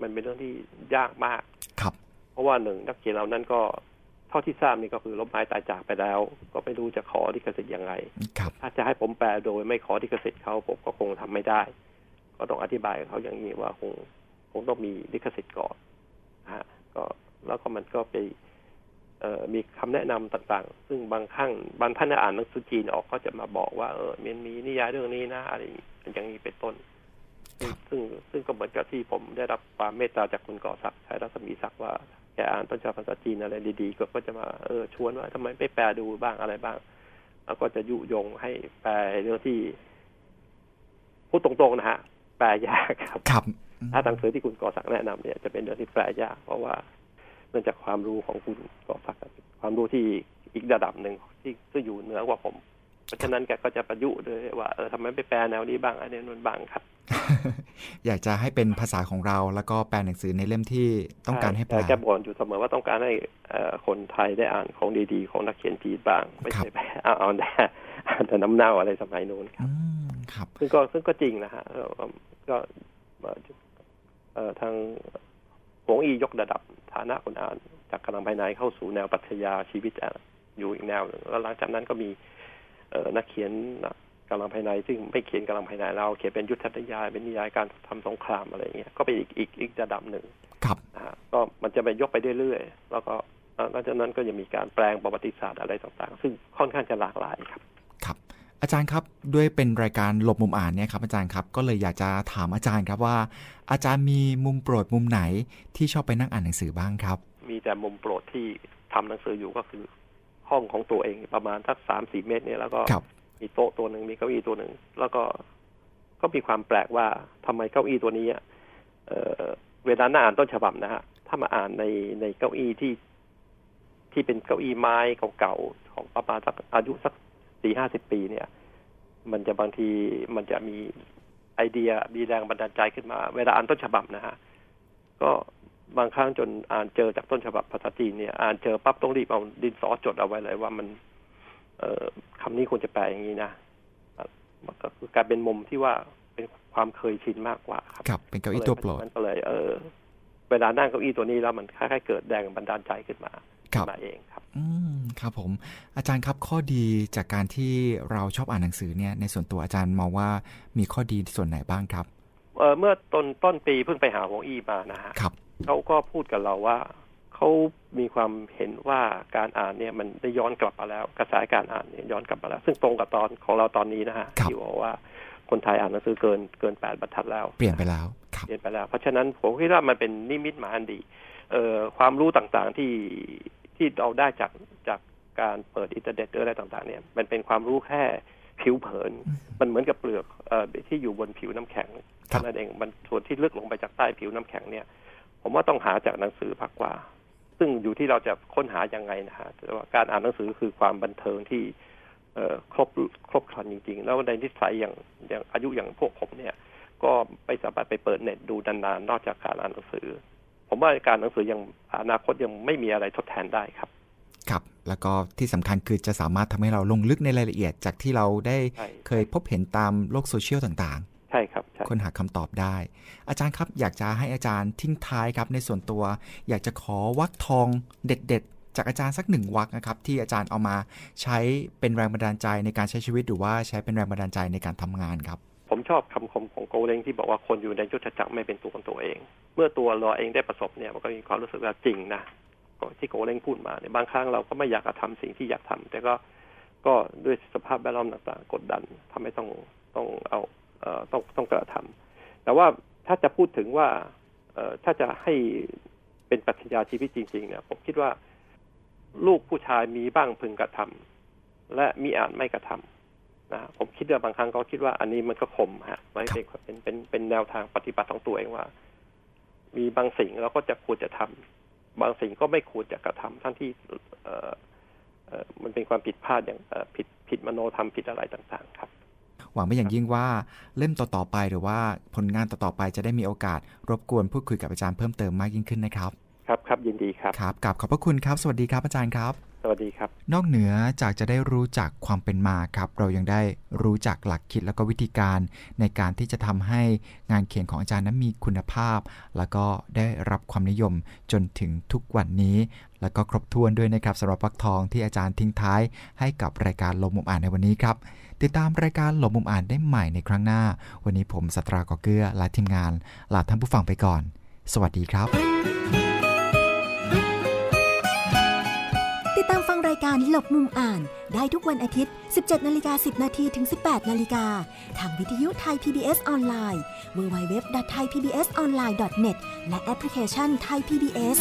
มันเป็นเรื่องที่ยากมาก ครับ เพราะว่าหนึ่งนักเขียนเหล่านั้นก็เท่าที่ทราบนี่ก็คือล้มหายตายจากไปแล้ว ก็ไม่รู้จะขอลิขสิทธิ์ยังไงครับถ้าจะให้ผมแปลโดยไม่ขอลิขสิทธิ์เขาผมก็คงทำไม่ได้ ก็ต้องอธิบายกับเขาอย่างนี้ว่าคงคงต้องมีลิขสิทธิ์ก่อนนะฮะก็แล้วก็มันก็ไปเอ่อ มีคำแนะนำต่างๆ ซึ่งบางครั้งบางท่านอ่านหนังสือจีนออกก็จะมาบอกว่าเออมันมีนิยายเรื่องนี้นะอะไรอย่างนี้เป็นต้น ซึ่งซึ่งซึ่งก็เหมือนกับที่ผมได้รับความเมตตาจากคุณก่อศักดิ์ชัยรัศมีศักดิ์ว่าแกอ่านต้นฉบับภาษาจีนอะไรดีๆ ก็ก็จะมาเออชวนว่าทำไมไม่แปลดูบ้างอะไรบ้าง แล้วก็จะยุยงให้แปลเรื่องที่พูดตรงๆนะฮะแปลยากครับครับถ้าหนังสือที่คุณก่อศักดิ์แนะนำเนี่ยจะเป็นเรื่องที่แปลยากเพราะว่าเนื่องจากความรู้ของคุณก่อศักดิ์ความรู้ที่อีกระดับหนึ่งที่ที่อยู่เหนือกว่าผม เพราะฉะนั้นแกก็จะประยุกต์ด้วยว่าเออทำไมไม่แปลแนวนี้บ้างอันนี้นู่นบ้างครับ อยากจะให้เป็นภาษาของเราแล้วก็แปลหนังสือในเล่มที่ต้องการให้แปลแต่แกบ่นอยู่เสมอว่าต้องการให้เอ่อคนไทยได้อ่านของดีๆ ของนักเขียนจีนบ้างไม่ใช่ไปเอาเอาแต่อ่านแต่น้ำเน่าอะไรสมัยนู้นครับอืมครับซึ่งก็ซึ่งก็จริงนะฮะเอ่อก็เอ่อเอ่อทาง หวงอียกระดับฐานะคนอ่าน จากกำลังภายในเข้าสู่แนวปรัชญาชีวิตอะอยู่อีกแนวหนึ่งแล้วหลังจากนั้นก็มีเอ่อนักเขียนกำลังภายใน ซึ่งไม่เขียนกำลังภายในเราเขียนเป็นยุทธนิยายเป็นนิยายการทำสงครามอะไรอย่างเงี้ยก็เป็นอีกอีกอีกระดับหนึ่งครับนะฮะก็มันจะไปยกไปเรื่อยๆแล้วก็เอ่อหลังจากนั้นก็จะมีการแปลงประวัติศาสตร์อะไรต่างๆ ซึ่งค่อนข้างจะหลากหลายครับครับ อาจารย์ครับด้วยเป็นรายการหลบมุมอ่านเนี่ยครับอาจารย์ครับก็เลยอยากจะถามอาจารย์ครับว่า อาจารย์มีมุมโปรดมุมไหนที่ชอบไปนั่งอ่านหนังสือบ้างครับ มีแต่มุมโปรดที่ทำหนังสืออยู่ก็คือ ห้องของตัวเองประมาณสักสามสี่เมตรเนี่ยแล้วก็ครับมีโต๊ะตัวหนึ่งมีเก้าอี้ตัวหนึ่งแล้วก็ก็มีความแปลกว่าทำไมเก้าอี้ตัวนี้อะเอ่อเวลาน่าอ่านต้นฉบับนะฮะถ้ามาอ่านในในเก้าอี้ที่ที่เป็นเก้าอี้ไม้เก่าๆของประมาณสักอายุสัก สี่ห้าสิบปีเนี่ย มันจะบางทีมันจะมีไอเดียมีแรงบันดาลใจขึ้นมา เวลาอ่านต้นฉบับนะฮะก็บางครั้งจนอ่านเจอจากต้นฉบับภาษาจีนเนี่ย อ่านเจอปั๊บต้องรีบเอาดินสอจดเอาไว้เลยว่ามัน เอ่อคำนี้ควรจะแปลอย่างนี้นะมันก็คือกลายเป็นมุมที่ว่าเป็นความเคยชินมากกว่าครับครับ เป็นเก้าอี้ตัวโปรดมันก็เลย เออ เวลานั่งเก้าอี้ตัวนี้แล้วมันคล้ายๆเกิดแรงบันดาลใจขึ้นมาครับขึ้น มาเองครับ อืมครับผม อาจารย์ครับข้อดีจากการที่เราชอบอ่านหนังสือเนี่ยในส่วนตัวอาจารย์มองว่ามีข้อดีส่วนไหนบ้างครับเออเมื่อต้นต้นปีเพิ่งไปหาหวงอี้มานะฮะครับเขาก็พูดกับเราว่าเขามีความเห็นว่าการอ่านเนี่ยมันได้ย้อนกลับมาแล้ว กระแสการอ่านเนี่ยย้อนกลับมาแล้ว ซึ่งตรงกับตอนของเราตอนนี้นะฮะครับที่บอกว่าคนไทยอ่านหนังสือเกินเกินแปดบรรทัดแล้ว เปลี่ยนไปแล้วครับเปลี่ยนไปแล้ว เพราะฉะนั้นผมคิดว่ามันเป็นนิมิตหมายอันดี เอ่อความรู้ต่างๆที่ ที่เราได้จากจากการเปิดอินเทอร์เน็ตหรืออะไรต่างๆเนี่ยมันเป็นความรู้แค่ผิวเผินอืมมันเหมือนกับเปลือกเอ่อที่อยู่บนผิวน้ำแข็งครัเท่าบนั้นเองมันส่วนที่ลึกลงไปจากใต้ผิวน้ำแข็งเนี่ย ผมว่าต้องหาจากหนังสือมากกว่า ซึ่งอยู่ที่เราจะค้นหายังไงนะฮะแต่ว่าการอ่านหนังสือคือความบันเทิงที่เอ่อครบครบครันจริง ๆ แล้วในนิสัยอย่างอย่างอายุอย่างพวกผมเนี่ย ก็ไม่สามารถไปเปิดเน็ตดูนานๆนอกจากการอ่านหนังสือ ผมว่าการหนังสือยังอนาคตยังไม่มีอะไรทดแทนได้ครับ ครับ แล้วก็ที่สำคัญคือจะสามารถทำให้เราลงลึกในรายละเอียดจากที่เราได้ใช่เคยพบเห็นตามโลกโซเชียลต่างใช่ครับใช่ๆค้นหาคำตอบได้ อาจารย์ครับอยากจะให้อาจารย์ทิ้งท้ายครับในส่วนตัว อยากจะขอวักทองเด็ดๆจากอาจารย์สักหนึ่งวักนะครับ ที่อาจารย์เอามาใช้เป็นแรงบันดาลใจในการใช้ชีวิตหรือว่าใช้เป็นแรงบันดาลใจในการทำงานครับ ผมชอบคำคมของโกเลงที่บอกว่าคนอยู่ในยุทธจักรไม่เป็นตัวของตัวเอง เมื่อตัวเราเองได้ประสบเนี่ยมันก็มีความรู้สึกว่าจริงนะที่โกเลงพูดมาเนี่ยบางครั้งเราก็ไม่อยากจะทำสิ่งที่อยากทำแต่ก็ก็ด้วยสภาพแวดล้อมต่างๆ กดดันทำให้ต้องต้องเอาเอ่อต้องต้องกระทำแต่ว่าถ้าจะพูดถึงว่าเอ่อถ้าจะให้เป็นปรัชญาชีวิตจริงๆเนี่ยผมคิดว่า ลูกผู้ชายมีบ้างพึงกระทำและมีอาจไม่กระทำ นะผมคิดว่าบางครั้งก็คิดว่าอันนี้มันก็คมฮะไม่เป็นเป็นเป็นเป็นแนวทางปฏิบัติของตัวเองว่า มีบางสิ่งเราก็จะควรจะทำบางสิ่งก็ไม่ควรจะกระทำทั้งที่ เอ่อเอ่อมันเป็นความผิดพลาดอย่างเอ่อผิดผิดมโนธรรมผิดอะไรต่าง ๆ ครับหวังเป็นอย่างยิ่งว่าเล่มต่อๆไปหรือว่าผลงานต่อๆไปจะได้มีโอกาส รบกวนพูดคุยกับอาจารย์เพิ่มเติมมากยิ่งขึ้นนะครับ ครับครับยินดีครับครับกับขอบพระคุณครับ สวัสดีครับอาจารย์ครับ สวัสดีครับ นอกเหนือจากจะได้รู้จักความเป็นมาครับ เรายังได้รู้จักหลักคิดแล้วก็วิธีการในการที่จะทำให้งานเขียนของอาจารย์นั้นมีคุณภาพ แล้วก็ได้รับความนิยมจนถึงทุกวันนี้ แล้วก็ครบถ้วนด้วยนะครับสำหรับปักทองที่อาจารย์ทิ้งท้าย ให้กับรายการลมมุมอ่านในวันนี้ครับติดตามรายการหลบมุมอ่านได้ใหม่ในครั้งหน้า วันนี้ผมสัตรากอเกื้อและทีมงานลาท่านผู้ฟังไปก่อน สวัสดีครับานหลบมุมอ่านได้ทุกวันอาทิตย์ 17 นาฬิกา 10 นาทีถึง 18 นาฬิกา ทางวิทยุไทย PBS ออนไลน์ www.thaipbsonline.net และแอปพลิเคชัน Thai PBS